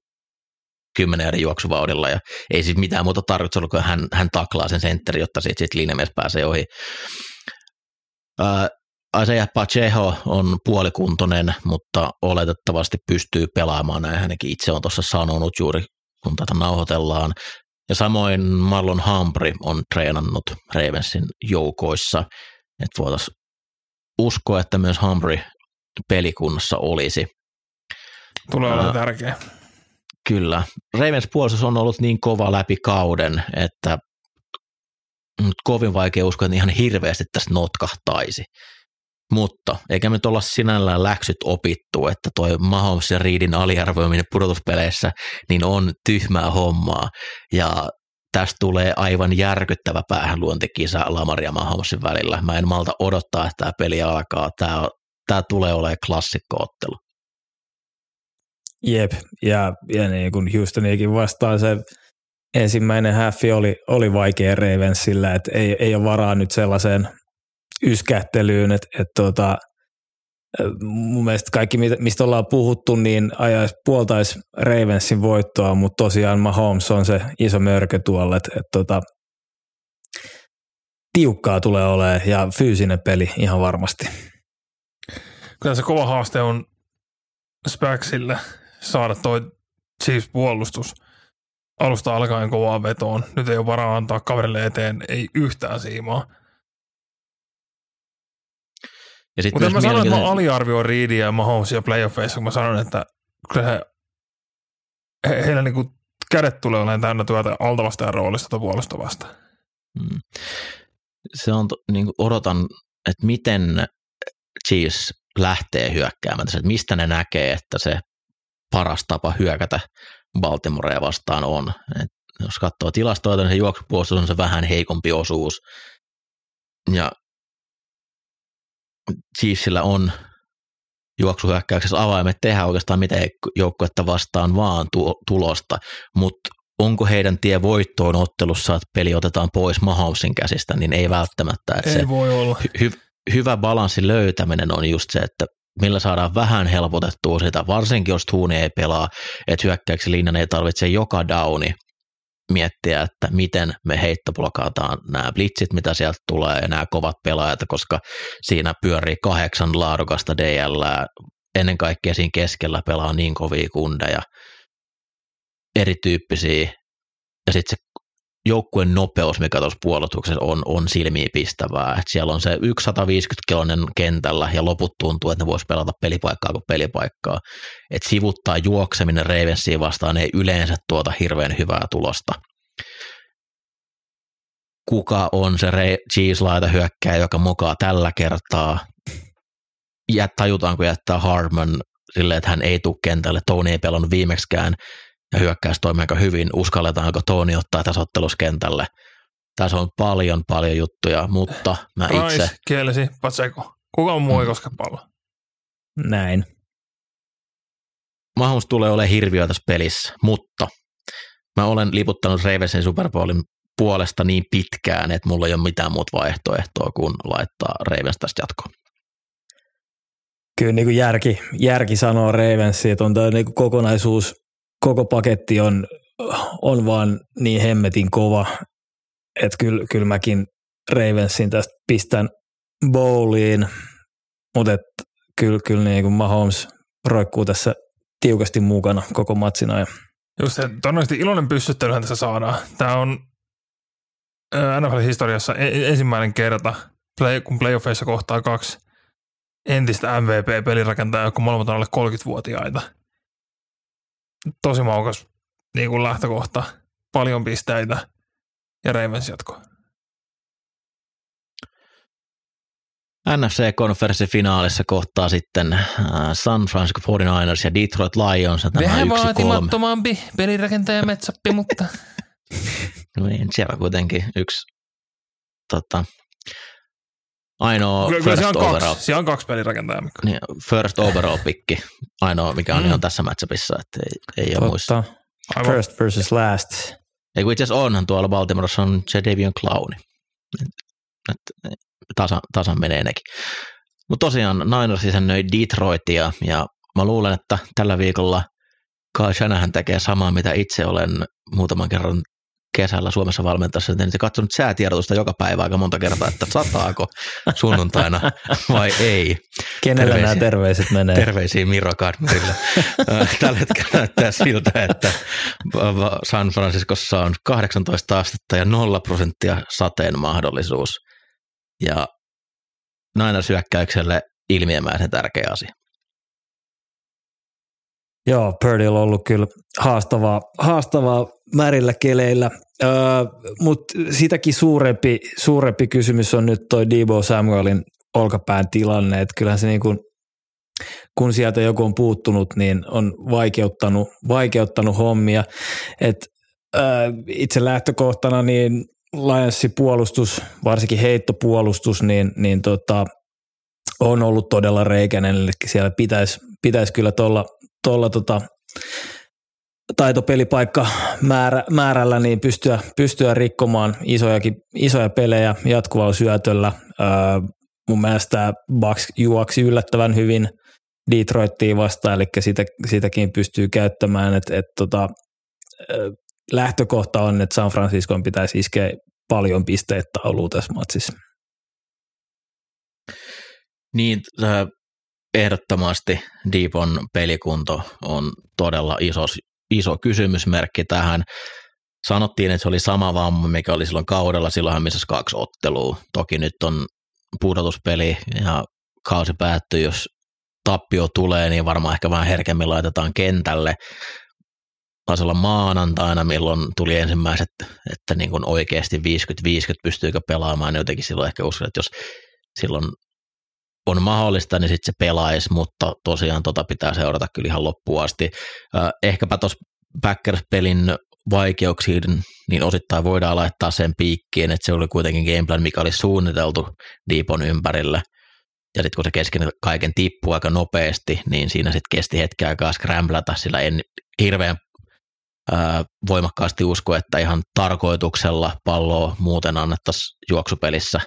kymmenen eri juoksuvauhdilla ja ei siis mitään muuta tarvitse ollut, kun hän, hän taklaa sen sentteri, jotta siitä, siitä linjamies pääsee ohi. Ää, Isaiah Pacheco on puolikuntoinen, mutta oletettavasti pystyy pelaamaan, näin hänkin itse on tuossa sanonut juuri, kun tätä nauhoitellaan. Ja samoin Marlon Humphrey on treenannut Ravensin joukoissa, että voitaisiin usko, että myös Humphrey pelikunnassa olisi. Tulee olemaan tärkeä. Kyllä. Ravens puolustus on ollut niin kova läpi kauden, että kovin vaikea uskoa, että ihan hirveästi tästä notkahtaisi. Mutta eikä nyt olla sinällään läksyt opittu, että toi Mahomes ja Reedin aliarvoiminen pudotuspeleissä niin on tyhmää hommaa. Ja tästä tulee aivan järkyttävä päähänluontikisa Lamar ja Mahomesin välillä. Mä en malta odottaa, että tämä peli alkaa. Tämä, tämä tulee olemaan klassikkoottelu. Jep, ja, ja niin kuin Houstoniakin vastaan se ensimmäinen häffi oli, oli vaikea Ravensillä, että ei, ei ole varaa nyt sellaiseen yskähtelyyn, että, että tuota, mun mielestä kaikki, mistä ollaan puhuttu, niin ajaisi puoltaisi Ravensin voittoa, mutta tosiaan Mahomes on se iso mörkö tuolla, että, että tota, tiukkaa tulee olemaan ja fyysinen peli ihan varmasti. Kyllä se kova haaste on Spaxille saada toi Chiefs puolustus alusta alkaen kovaan vetoon. Nyt ei ole varaa antaa kaverille eteen, ei yhtään siimaa. Ja sit Mutta mä sanoin, että mä aliarvioin Reedia ja Mahomesia playoffeissa, kun mä sanon, että kyllä he, he, heillä niinku kädet tulee olemaan täynnä työtä altavastajan roolista tai puolesta vasta. Hmm. Se on, niin kuin odotan, että miten Chiefs lähtee hyökkäämään, että mistä ne näkee, että se paras tapa hyökätä Baltimorea vastaan on. Et jos katsoo tilastoita, niin se juoksupuolustus on se vähän heikompi osuus. Ja Chiefsillä on juoksuhyökkäyksessä avaimet tehdä oikeastaan miten joukkuetta vastaan vaan tu- tulosta, mutta onko heidän tie voittoon ottelussa, että peli otetaan pois Mahomesin käsistä, niin ei välttämättä. Että ei se voi olla. Hy- hyvä balanssin löytäminen on just se, että millä saadaan vähän helpotettua sitä, varsinkin jos Tuuni ei pelaa, että hyökkäyksi linjan ei tarvitse joka downi miettiä, että miten me heittoblokataan nämä blitzit, mitä sieltä tulee ja nämä kovat pelaajat, koska siinä pyörii kahdeksan laadukasta DL, ennen kaikkea siinä keskellä pelaa niin kovia kundeja. erityyppisiä ja sitten se joukkueen nopeus, mikä tuossa puolustuksessa on, on silmiä pistävää. Et siellä on se 150 kilonen kentällä ja loput tuntuu, että ne voisi pelata pelipaikkaa kuin pelipaikkaa. Et sivuttaa juokseminen Ravensiin vastaan ei yleensä tuota hirveän hyvää tulosta. Kuka on se Cheese-laita hyökkäjä, joka mukaan tällä kertaa? Ja tajutaanko jättää Harman silleen, että hän ei tule kentälle. Tony ei pelannut viimeksikään ja hyökkäys toimii aika hyvin. Uskalletaanko Toni ottaa tässä otteluskentälle? Tässä on paljon, paljon juttuja, mutta mä itse... Rice, kielesi, Patseko. Kuka muu ei mm. koske pallo? Näin. Mahdollisuus tulee olemaan hirviö tässä pelissä, mutta mä olen liputtanut Ravensin Super Bowlin puolesta niin pitkään, että mulla ei ole mitään muuta vaihtoehtoa kuin laittaa Ravens tästä jatkoon. Kyllä niin kuin järki, järki sanoo Ravensi, että on tämä niin kokonaisuus koko paketti on, on vaan niin hemmetin kova, että kyllä, kyllä mäkin Ravensin tästä pistän bowliin, mutta kyllä, kyllä niin kuin Mahomes roikkuu tässä tiukasti mukana koko matsina. Just se, todennäköisesti iloinen pyssyttelyhän tässä saadaan. Tämä on NFL-historiassa e-, e-, ensimmäinen kerta, kun playoffeissa kohtaa kaksi entistä MVP-pelirakentajaa, jotka molemmat on alle 30-vuotiaita tosi maukas niin kuin lähtökohta, paljon pisteitä ja Ravens jatko. NFC-konferenssifinaalissa kohtaa sitten äh, San Francisco 49ers ja Detroit Lions. Vähän vaatimattomampi pelirakentaja metsappi, mutta... [laughs] no niin, siellä kuitenkin yksi tota, ainoa kyllä, first on overall. Kaksi, siellä on kaksi pelirakentajaa. Niin, first overall pikki, ainoa mikä on mm. ihan tässä matchupissa, että ei, ei ole muissa. First versus last. Ei kun itse asiassa onhan tuolla Baltimoreissa on Jadavion Clowni. Tasan, tasan menee nekin. Mutta tosiaan Niners isännöi Detroitia ja mä luulen, että tällä viikolla Kyle Shanahan tekee samaa, mitä itse olen muutaman kerran kesällä Suomessa valmentaessa, niin se katsonut säätiedotusta joka päivä aika monta kertaa, että sataako sunnuntaina vai ei. Kenellä terveisiä, nämä terveiset menee? Terveisiä Miro Kadmerille. Tällä hetkellä näyttää siltä, että San Franciscossa on 18 astetta ja 0 prosenttia sateen mahdollisuus. Ja naina syökkäykselle ilmiömäisen tärkeä asia. Joo, Purdy on ollut kyllä haastavaa, haastavaa märillä keleillä, öö, mutta sitäkin suurempi, suurempi kysymys on nyt toi Debo Samuelin olkapään tilanne, että kyllähän se niin kuin, kun sieltä joku on puuttunut, niin on vaikeuttanut, vaikeuttanut hommia. Et, öö, itse lähtökohtana niin Lionsin puolustus, varsinkin heittopuolustus, niin, niin tota, on ollut todella reikäinen, eli siellä pitäisi, pitäisi kyllä tuolla tuolla tota, taitopelipaikka määrä, määrällä niin pystyä, pystyä rikkomaan isojakin, isoja pelejä jatkuvalla syötöllä. Öö, mun mielestä Bucks juoksi yllättävän hyvin Detroittiin vastaan, eli sitä, sitäkin pystyy käyttämään, että et, tota, lähtökohta on, että San Franciscon pitäisi iskeä paljon pisteitä tauluun tässä matsissa. Niin, ehdottomasti Deepon pelikunto on todella iso, iso kysymysmerkki tähän. Sanottiin, että se oli sama vamma, mikä oli silloin kaudella, silloinhan missä kaksi ottelua. Toki nyt on pudotuspeli ja kausi päättyy, jos tappio tulee, niin varmaan ehkä vähän herkemmin laitetaan kentälle. Taisi olla maanantaina, milloin tuli ensimmäiset, että niin kuin oikeasti 50-50 pystyykö pelaamaan, niin jotenkin silloin ehkä uskon, että jos silloin on mahdollista, niin sitten se pelaisi, mutta tosiaan tota pitää seurata kyllä ihan loppuun asti. Ehkäpä tuossa Packers-pelin vaikeuksiin, niin osittain voidaan laittaa sen piikkiin, että se oli kuitenkin gameplan, mikä oli suunniteltu Deepon ympärillä. Ja sitten kun se kesken kaiken tippui aika nopeasti, niin siinä sitten kesti hetken aikaa scramblätä, sillä en hirveän ää, voimakkaasti usko, että ihan tarkoituksella palloa muuten annettaisiin juoksupelissä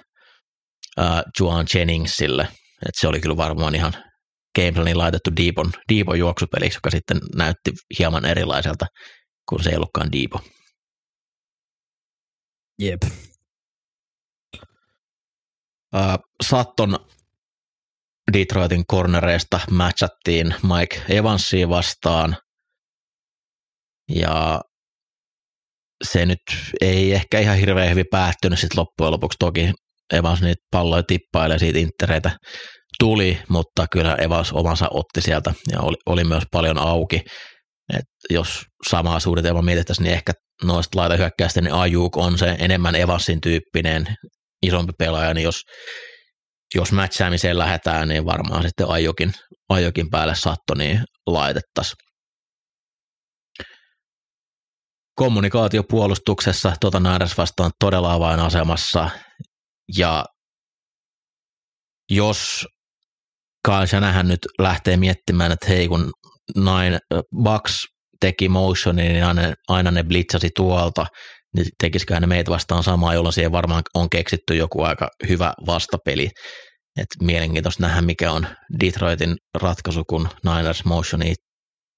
ää, Juan Jenningsille – et se oli kyllä varmaan ihan gameplanin laitettu Deepon, Deepon juoksupeliksi, joka sitten näytti hieman erilaiselta, kun se ei ollutkaan Deepo. Jep. Uh, Satton Detroitin cornereista matchattiin Mike Evansia vastaan. Ja se nyt ei ehkä ihan hirveän hyvin päättynyt sitten loppujen lopuksi. Toki Evans niitä palloja tippailee siitä intereitä tuli, mutta kyllä Evans omansa otti sieltä ja oli, oli myös paljon auki. Et jos samaa suunnitelmaa mietittäisiin, niin ehkä noista laitahyökkäistä, niin Ajuk on se enemmän Evansin tyyppinen isompi pelaaja, niin jos, jos matchaamiseen lähdetään, niin varmaan sitten Ajukin, Ajukin päälle satto niin laitettaisiin. Kommunikaatiopuolustuksessa Niners vastaan todella avainasemassa ja jos Kyle Shanahan nyt lähtee miettimään, että hei kun Nine, Bucks teki motionin, niin aina, aina ne blitzasi tuolta, niin tekisikö ne meitä vastaan samaa, jolloin siihen varmaan on keksitty joku aika hyvä vastapeli. Et mielenkiintoista nähdä, mikä on Detroitin ratkaisu, kun Niners motioni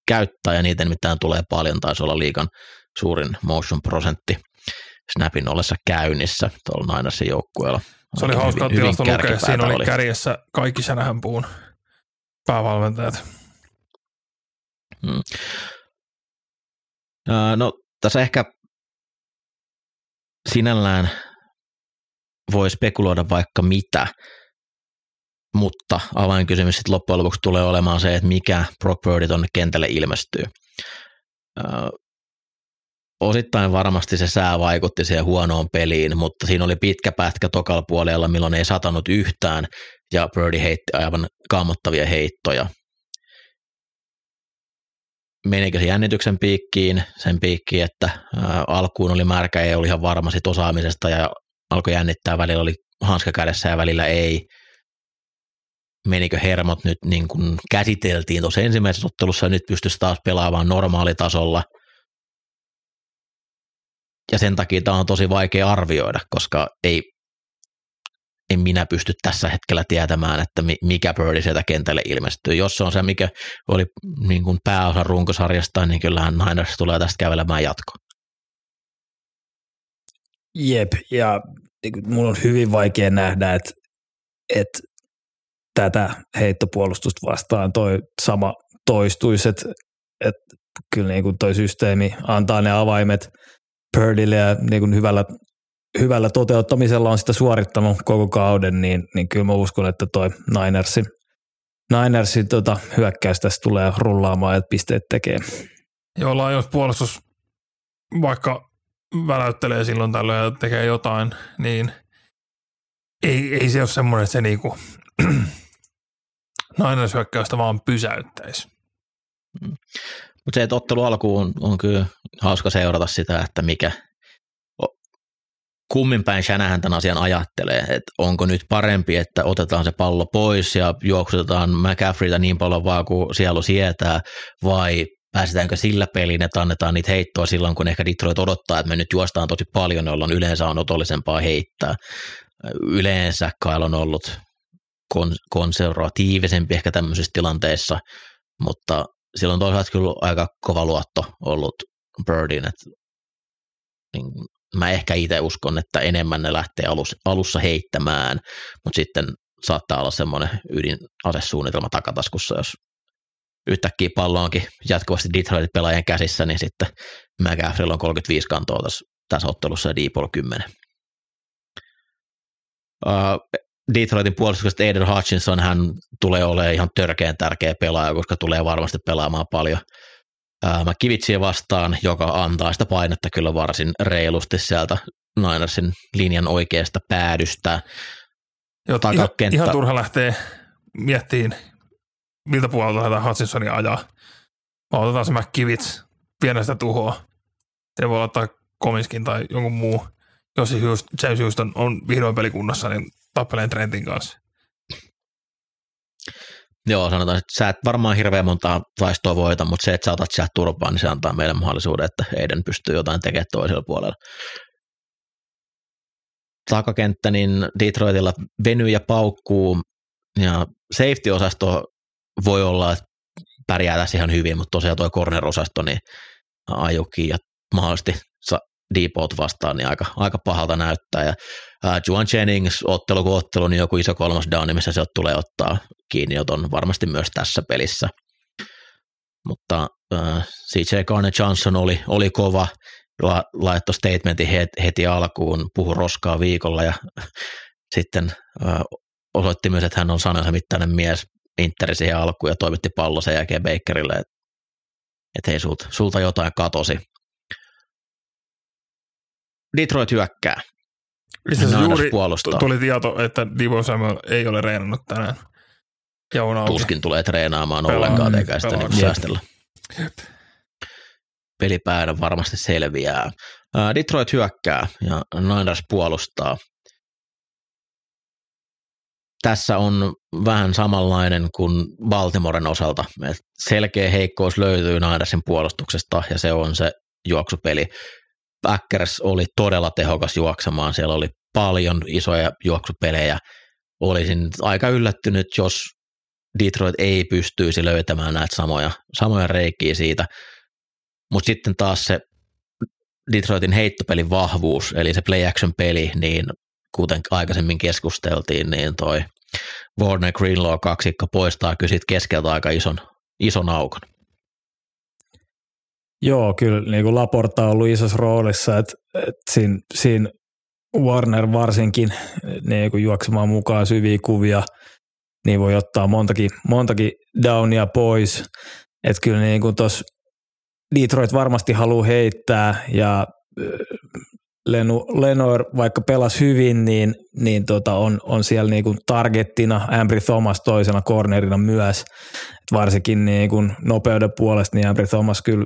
käyttää, ja niitä nimittäin tulee paljon, taisi olla liikan suurin motion prosentti snapin ollessa käynnissä tuolla Ninersin joukkueella. Se oli hauska tilasta lukea. Siinä oli, oli kärjessä kaikki puun päävalmentajat. Hmm. No tässä ehkä sinällään voi spekuloida vaikka mitä, mutta avainkysymys sitten loppujen lopuksi tulee olemaan se, että mikä Brock Purdy tuonne kentälle ilmestyy. Osittain varmasti se sää vaikutti siihen huonoon peliin, mutta siinä oli pitkä pätkä tokalla puolella, milloin ei satanut yhtään, ja Purdy heitti aivan kammottavia heittoja menikö se jännityksen piikkiin, sen piikkiin, että alkuun oli märkä ei ollut ihan varma sit osaamisesta ja alkoi jännittää, välillä oli hanska kädessä ja välillä ei. Menikö hermot nyt niin kuin käsiteltiin tuossa ensimmäisessä ottelussa ja nyt pystyisi taas pelaamaan normaalitasolla. Ja sen takia tämä on tosi vaikea arvioida, koska ei en minä pysty tässä hetkellä tietämään, että mikä Birdi sieltä kentälle ilmestyy. Jos se on se, mikä oli niin kuin pääosa runkosarjasta, niin kyllähän Niners tulee tästä kävelemään jatkoon. Jep, ja niin mulla on hyvin vaikea nähdä, että, että tätä heittopuolustusta vastaan toi sama toistuisi, että, että kyllä niin kuin toi systeemi antaa ne avaimet Purdille ja niin kuin hyvällä hyvällä toteuttamisella on sitä suorittanut koko kauden, niin, niin kyllä mä uskon, että toi Ninersin, Ninersin tota, hyökkäys tässä tulee rullaamaan ja pisteet tekee. Joo, Lions puolustus, vaikka väläyttelee silloin tällöin ja tekee jotain, niin ei, ei se ole semmoinen, että se niinku [clears throat] Niners hyökkäystä vaan pysäyttäisi. Mutta se, että ottelu alkuun on, on kyllä hauska seurata sitä, että mikä, kummin päin Shanahan tämän asian ajattelee, että onko nyt parempi, että otetaan se pallo pois ja juoksutetaan McCaffreyta niin paljon vaan kuin sielu sietää, vai pääsetäänkö sillä peliin, että annetaan niitä heittoa silloin, kun ehkä Detroit odottaa, että me nyt juostaan tosi paljon, jolloin yleensä on otollisempaa heittää. Yleensä Kyle on ollut kon- konservatiivisempi ehkä tämmöisissä tilanteissa, mutta silloin toisaalta kyllä aika kova luotto ollut Birdin, että niin mä ehkä itse uskon, että enemmän ne lähtee alus, alussa heittämään, mutta sitten saattaa olla semmoinen ydinasesuunnitelma takataskussa, jos yhtäkkiä pallo onkin jatkuvasti Detroitin pelaajien käsissä, niin sitten McGaffrey on 35 kantoa tässä, tässä ottelussa ja Deepol 10. Uh, Detroitin puolustuksesta Aiden Hutchinson, hän tulee olemaan ihan törkeän tärkeä pelaaja, koska tulee varmasti pelaamaan paljon – McKivitsiä vastaan, joka antaa sitä painetta kyllä varsin reilusti sieltä Ninersin linjan oikeasta päädystä. Joo, ihan, ihan turha lähtee miettiin, miltä puolelta lähdetään Hutchinsonia ajaa. Vaan otetaan se McKivits pienestä tuhoa. Se voi ottaa Komiskin tai jonkun muu. Jos James Houston on vihdoin pelikunnassa, niin tappeleen Trentin kanssa. Joo, sanotaan, että sä et varmaan hirveän montaa taistoa voita, mutta se, että sä otat sieltä turpaan, niin se antaa meille mahdollisuuden, että Eiden pystyy jotain tekemään toisella puolella. Takakenttä, niin Detroitilla venyy ja paukkuu, ja safety-osasto voi olla, että pärjää tässä ihan hyvin, mutta tosiaan tuo corner-osasto, niin ajukin ja mahdollisesti Deepot vastaan, niin aika, aika pahalta näyttää. Ja uh, Juan Jennings, ottelu kuin ottelu, niin joku iso kolmas down, missä se tulee ottaa kiinni, on varmasti myös tässä pelissä. mutta äh, CJ Garner Johnson oli, oli kova, la, laittoi statementin heti, heti alkuun, puhu roskaa viikolla ja [laughs] sitten äh, osoitti myös, että hän on sanansa mittainen mies Interi siihen alkuun ja toimitti pallo sen jälkeen Bakerille, että et hei, sulta, sulta jotain katosi. Detroit hyökkää. Itse asiassa juuri puolustaa. tuli tieto, että Divo Samuel ei ole reenannut tänään. Ja on auki. Tuskin tulee treenaamaan Pelaa. ollenkaan, eikä sitä niin säästellä. Pelipäivänä varmasti selviää. Ää, Detroit hyökkää ja Niners puolustaa. Tässä on vähän samanlainen kuin Baltimoren osalta. Et selkeä heikkous löytyy Ninersin puolustuksesta ja se on se juoksupeli. Packers oli todella tehokas juoksemaan. Siellä oli paljon isoja juoksupelejä. Olisin aika yllättynyt, jos Detroit ei pystyisi löytämään näitä samoja, samoja reikiä siitä. Mutta sitten taas se Detroitin heittopelin vahvuus, eli se play action peli, niin kuten aikaisemmin keskusteltiin, niin toi Warner Greenlaw kaksikko poistaa kyllä keskeltä aika ison, ison aukon. Joo, kyllä niin kuin Laporta on ollut isossa roolissa, että, että siinä, siinä Warner varsinkin niin kuin juoksemaan mukaan syviä kuvia, niin voi ottaa montakin, montakin downia pois. Että kyllä niin kuin tuossa Detroit varmasti haluaa heittää ja Lenu, Lenor, vaikka pelasi hyvin, niin, niin tota on, on siellä niin kuin targettina, Ambry Thomas toisena cornerina myös. Et varsinkin niin kuin nopeuden puolesta, niin Ambry Thomas kyllä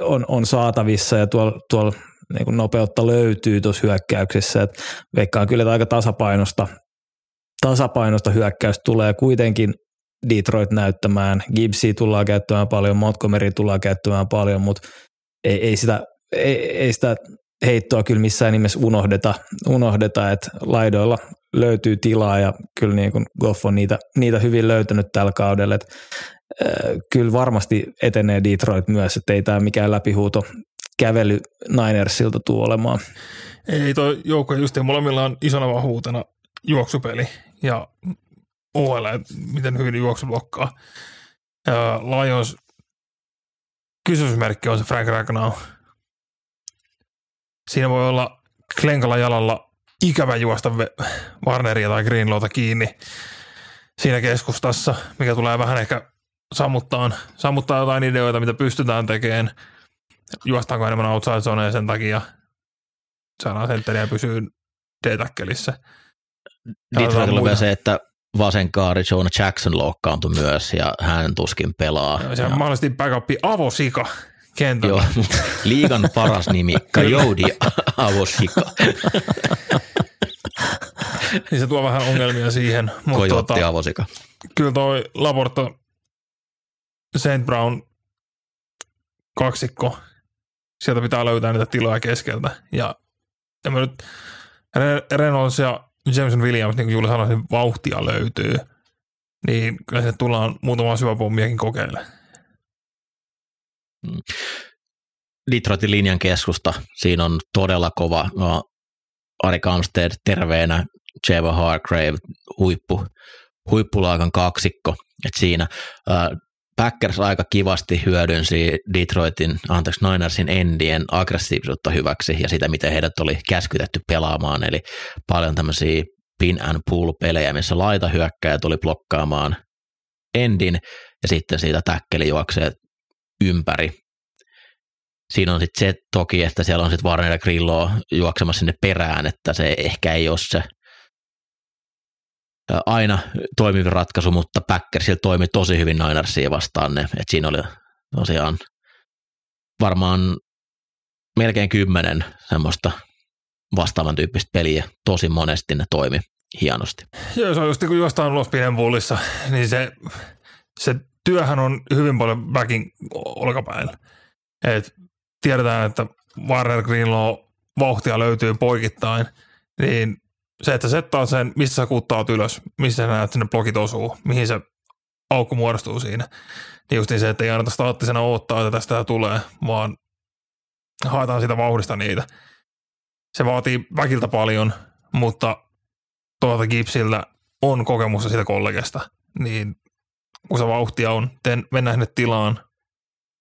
on, on saatavissa ja tuolla, tuolla niin nopeutta löytyy tuossa hyökkäyksessä. Et veikkaan kyllä, että aika tasapainosta, tasapainosta hyökkäys tulee kuitenkin Detroit näyttämään. Gibbsia tullaan käyttämään paljon, Montgomery tullaan käyttämään paljon, mutta ei, ei, sitä, ei, ei sitä heittoa kyllä missään nimessä unohdeta, unohdeta että laidoilla löytyy tilaa ja kyllä niin kuin Goff on niitä, niitä hyvin löytänyt tällä kaudella. Että, äh, kyllä varmasti etenee Detroit myös, että ei tämä mikään läpihuuto kävely Ninersilta tule olemaan. Ei toi joukko just molemmilla on isona vahvuutena juoksupeli ja OL, miten hyvin juoksu blokkaa. Lions kysymysmerkki on se Frank Ragnow. Siinä voi olla klenkalla jalalla ikävä juosta Warneria tai Greenlowta kiinni siinä keskustassa, mikä tulee vähän ehkä sammuttaa, sammuttaa jotain ideoita, mitä pystytään tekemään. Juostaanko enemmän outside zoneen sen takia saadaan sentteriä pysyä D-täkkelissä. Detroitilla vielä se, että vasen kaari Jonah Jackson loukkaantui myös ja hän tuskin pelaa. Ja se on mahdollisesti backupi avosika kentällä. Joo, liigan paras nimi, [laughs] Coyote Avosika. [laughs] niin se tuo vähän ongelmia siihen. Mutta Coyote tota, Avosika. Kyllä toi Laporta St. Brown kaksikko, sieltä pitää löytää niitä tiloja keskeltä. Ja, ja mä nyt Reynolds ja Jameson Williams, niin kuin Juuli sanoi, niin vauhtia löytyy. Niin kyllä se tullaan muutama syväpommiakin kokeilemaan. Detroitin linjan keskusta, siinä on todella kova. No, Ari Kamstead terveenä, Jeva Hargrave, huippu, huippulaakan kaksikko. Et siinä äh, Packers aika kivasti hyödynsi Detroitin, anteeksi Ninersin endien aggressiivisuutta hyväksi ja sitä, miten heidät oli käskytetty pelaamaan. Eli paljon tämmöisiä pin and pull pelejä, missä laita hyökkäjä tuli blokkaamaan endin ja sitten siitä täkkeli juoksee ympäri. Siinä on sitten se toki, että siellä on sitten Warner ja Grillo juoksemassa sinne perään, että se ehkä ei ole se aina toimiva ratkaisu, mutta Packersilla toimi tosi hyvin Ninersia vastaan ne. Et siinä oli tosiaan varmaan melkein kymmenen semmoista vastaavan tyyppistä peliä. Tosi monesti ne toimi hienosti. Joo, se on just kun juostaan ulos pidempullissa, niin se, se työhän on hyvin paljon backin olkapäillä. Et tiedetään, että Warner Greenlaw vauhtia löytyy poikittain, niin se, että settaa sen, missä sä kuttaat ylös, missä sä näet sinne blokit osuu, mihin se aukko muodostuu siinä. Niin just niin se, että ei anneta staattisena odottaa, että tästä tulee, vaan haetaan sitä vauhdista niitä. Se vaatii väkiltä paljon, mutta tuolta Gipsiltä on kokemusta siitä kollegesta, niin kun se vauhtia on, teen, mennään sinne tilaan,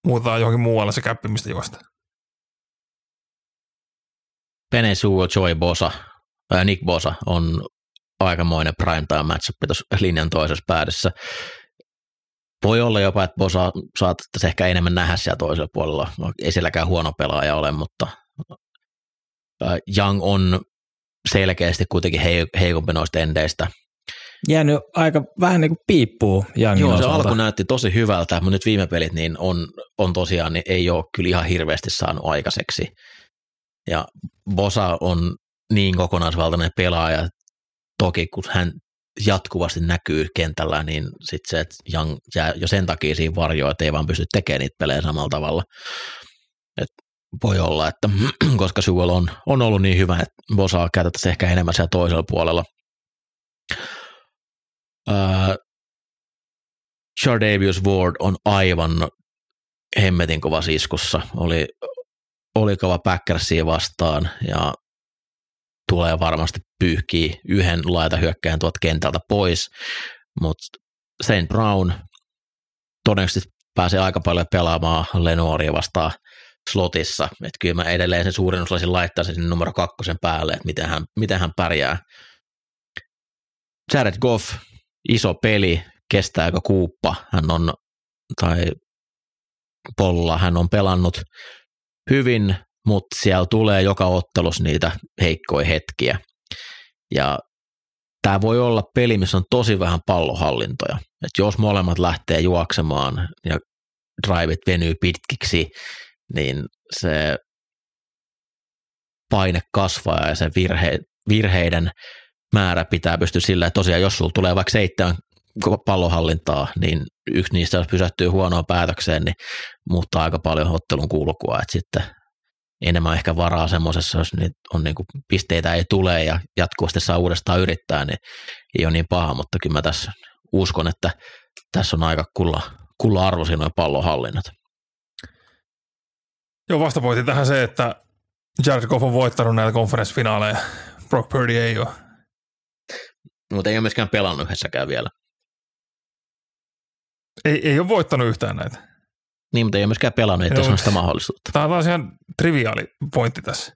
muutetaan johonkin muualle se käppi, mistä juosta. Penny Sewell, Joy Bosa, Nick Bosa on aikamoinen primetime matchup tuossa linjan toisessa päädyssä. Voi olla jopa, että Bosa saattaisi ehkä enemmän nähdä siellä toisella puolella. Ei sielläkään huono pelaaja ole, mutta Young on selkeästi kuitenkin heikompi noista endeistä. Jäänyt aika vähän niin kuin piippuu Youngin Joo, se osalta. alku näytti tosi hyvältä, mutta nyt viime pelit niin on, on tosiaan, niin ei ole kyllä ihan hirveästi saanut aikaiseksi. Ja Bosa on niin kokonaisvaltainen pelaaja, toki kun hän jatkuvasti näkyy kentällä, niin sitten se, että Young jää jo sen takia siinä varjoon, että ei vaan pysty tekemään niitä pelejä samalla tavalla. Et voi olla, että [clears throat] koska Sewell on, on ollut niin hyvä, että Bosaa käytettäisiin ehkä enemmän siellä toisella puolella. Uh, Chardavius Ward on aivan hemmetin kova iskussa. Oli, oli kova Packersia vastaan ja tulee varmasti pyyhkiä yhden laita hyökkäjän tuot kentältä pois, mutta St. Brown todennäköisesti pääsee aika paljon pelaamaan Lenoria vastaan slotissa, että kyllä mä edelleen sen laittaa sen sinne numero kakkosen päälle, että miten hän, miten hän pärjää. Jared Goff, iso peli, kestääkö kuuppa, hän on, tai Polla, hän on pelannut hyvin, mutta siellä tulee joka ottelus niitä heikkoja hetkiä. Ja tämä voi olla peli, missä on tosi vähän pallohallintoja. Et jos molemmat lähtee juoksemaan ja driveit venyy pitkiksi, niin se paine kasvaa ja se virhe, virheiden määrä pitää pystyä sillä, että tosiaan jos sulla tulee vaikka seitsemän pallohallintaa, niin yksi niistä, jos pysähtyy huonoon päätökseen, niin muuttaa aika paljon ottelun kulkua, että sitten enemmän ehkä varaa semmoisessa, jos niin on niin kuin pisteitä ei tule ja jatkuvasti saa uudestaan yrittää, niin ei ole niin paha, mutta kyllä mä tässä uskon, että tässä on aika kulla, kulla arvoisia noin pallonhallinnat. Joo, vastapointi tähän se, että Jared Goff on voittanut näitä konferenssifinaaleja. Brock Purdy ei ole. Mutta ei ole myöskään pelannut yhdessäkään vielä. Ei, ei ole voittanut yhtään näitä. Niin, mutta ei ole myöskään pelannut, että Joo. on sitä mahdollisuutta. Tämä on taas ihan triviaali pointti tässä.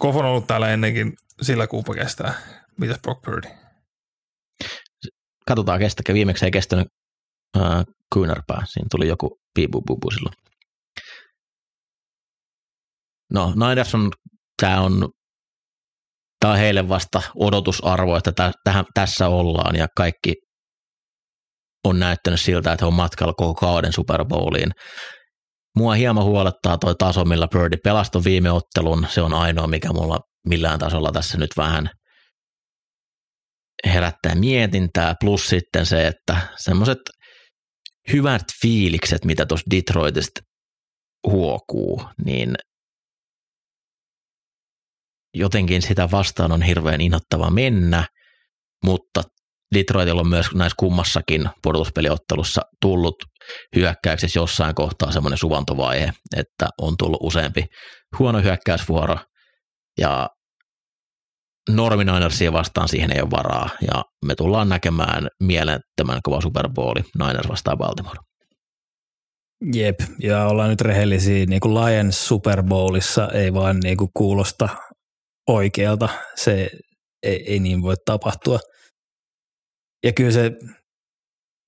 Goff on ollut täällä ennenkin, sillä kuupa kestää. Mitäs Brock Purdy? Katsotaan kestäkö. Viimeksi ei kestänyt äh, kyynärpää. Siinä tuli joku piibububu silloin. No, Niners on, tämä on, tämä on heille vasta odotusarvo, että tä, tähän, tässä ollaan ja kaikki on näyttänyt siltä, että he on matkalla koko kauden Super Bowliin. Mua hieman huolettaa toi taso, millä Birdi pelastoi viime ottelun. Se on ainoa, mikä mulla millään tasolla tässä nyt vähän herättää mietintää. Plus sitten se, että semmoiset hyvät fiilikset, mitä tuossa Detroitista huokuu, niin jotenkin sitä vastaan on hirveän innoittava mennä, mutta Detroitilla on myös näissä kummassakin pudotuspeliottelussa tullut hyökkäyksessä jossain kohtaa semmoinen suvantovaihe, että on tullut useampi huono hyökkäysvuoro ja Normi Ninersia vastaan siihen ei ole varaa ja me tullaan näkemään mielettömän kova Super Bowli Niners vastaan Baltimore. Jep, ja ollaan nyt rehellisiä, niin kuin Lions Super Bowlissa ei vaan niin kuin kuulosta oikealta, se ei, ei niin voi tapahtua. Ja kyllä se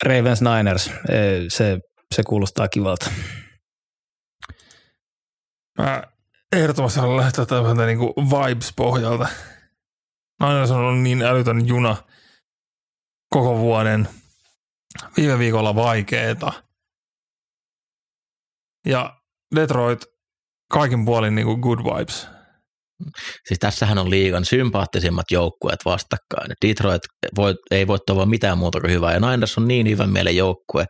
Ravens Niners, eh, se, se kuulostaa kivalta. Mä ehdottomasti haluan lähteä tämmöistä niin vibes-pohjalta. Niners on ollut niin älytön juna koko vuoden. Viime viikolla vaikeeta. Ja Detroit kaikin puolin niin good vibes. Siis tässähän on liigan sympaattisimmat joukkueet vastakkain. Detroit voi, ei voi toivoa mitään muuta kuin hyvää, ja Niners on niin hyvän mielen joukkue.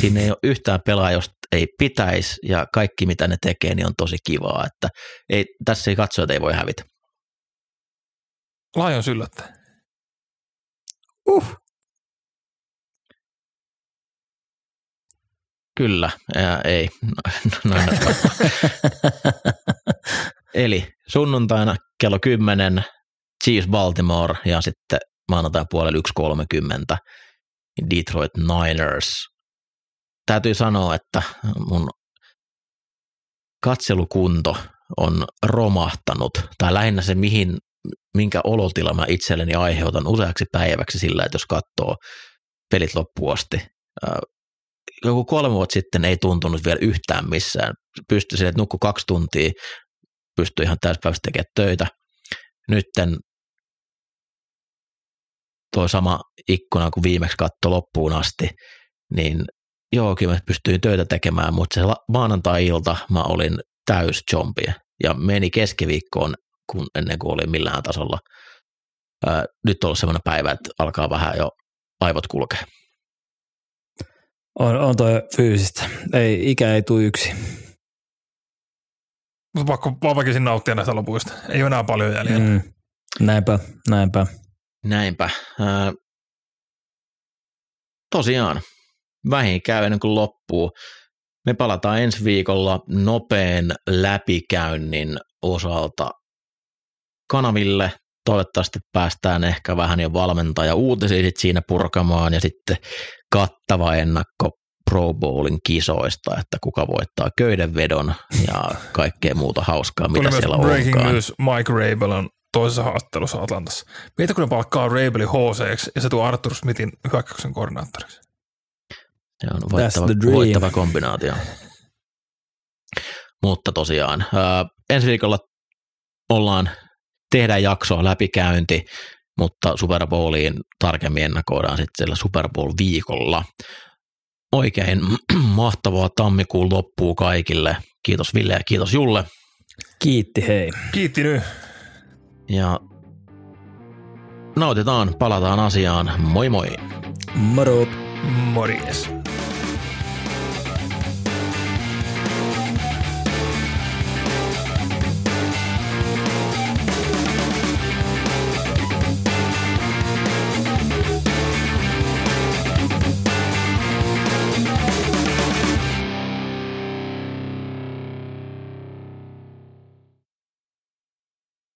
Siinä ei ole yhtään pelaa, josta ei pitäisi, ja kaikki mitä ne tekee, niin on tosi kivaa. Että ei, tässä ei katsojat ei voi hävitä. Lions yllättää. Uh. Kyllä, ää, ei. Niners [laughs] Eli sunnuntaina kello 10 Chiefs Baltimore ja sitten maanantai puolella 1.30 Detroit Niners. täytyy sanoa, että mun katselukunto on romahtanut, tai lähinnä se, mihin, minkä olotila mä itselleni aiheutan useaksi päiväksi sillä, että jos katsoo pelit loppuun asti. Joku kolme vuotta sitten ei tuntunut vielä yhtään missään. Pystyi sille, että nukku kaksi tuntia, pystyi ihan täyspäiväisesti tekemään töitä. Nytten tuo sama ikkuna kuin viimeksi katto loppuun asti, niin joo, kyllä mä pystyin töitä tekemään, mutta se maanantai-ilta mä olin täys zombie ja meni keskiviikkoon kun ennen kuin oli millään tasolla. Ää, nyt on ollut semmoinen päivä, että alkaa vähän jo aivot kulkea. On, on toi fyysistä. Ei, ikä ei tule yksi. Mutta pakko vaan väkisin nauttia näistä lopuista. Ei ole enää paljon jäljellä. Mm. Näinpä, näinpä. Näinpä. Ää, tosiaan, vähin käy ennen kuin loppuu. Me palataan ensi viikolla nopean läpikäynnin osalta kanaville. Toivottavasti päästään ehkä vähän jo valmentaja uutisia sit siinä purkamaan ja sitten kattava ennakko Pro Bowlin kisoista, että kuka voittaa köydenvedon ja kaikkea muuta hauskaa, mitä Tuli siellä breaking onkaan. news, Mike Rabel on toisessa haastattelussa Atlantassa. Mieti, kun ne palkkaa Rabelin HC ja se tuo Arthur Smithin hyökkäyksen koordinaattoriksi. Se on voittava, voittava kombinaatio. Mutta tosiaan, ää, ensi viikolla ollaan, tehdään jakso läpikäynti, mutta Super Bowliin tarkemmin ennakoidaan sitten siellä Super Bowl viikolla. Oikein [clears throat] mahtavaa tammikuun loppuu kaikille. Kiitos Ville ja kiitos Julle. Kiitti hei. Kiitti nyt. Ja nautitaan, palataan asiaan. Moi moi! Moro. Morjes.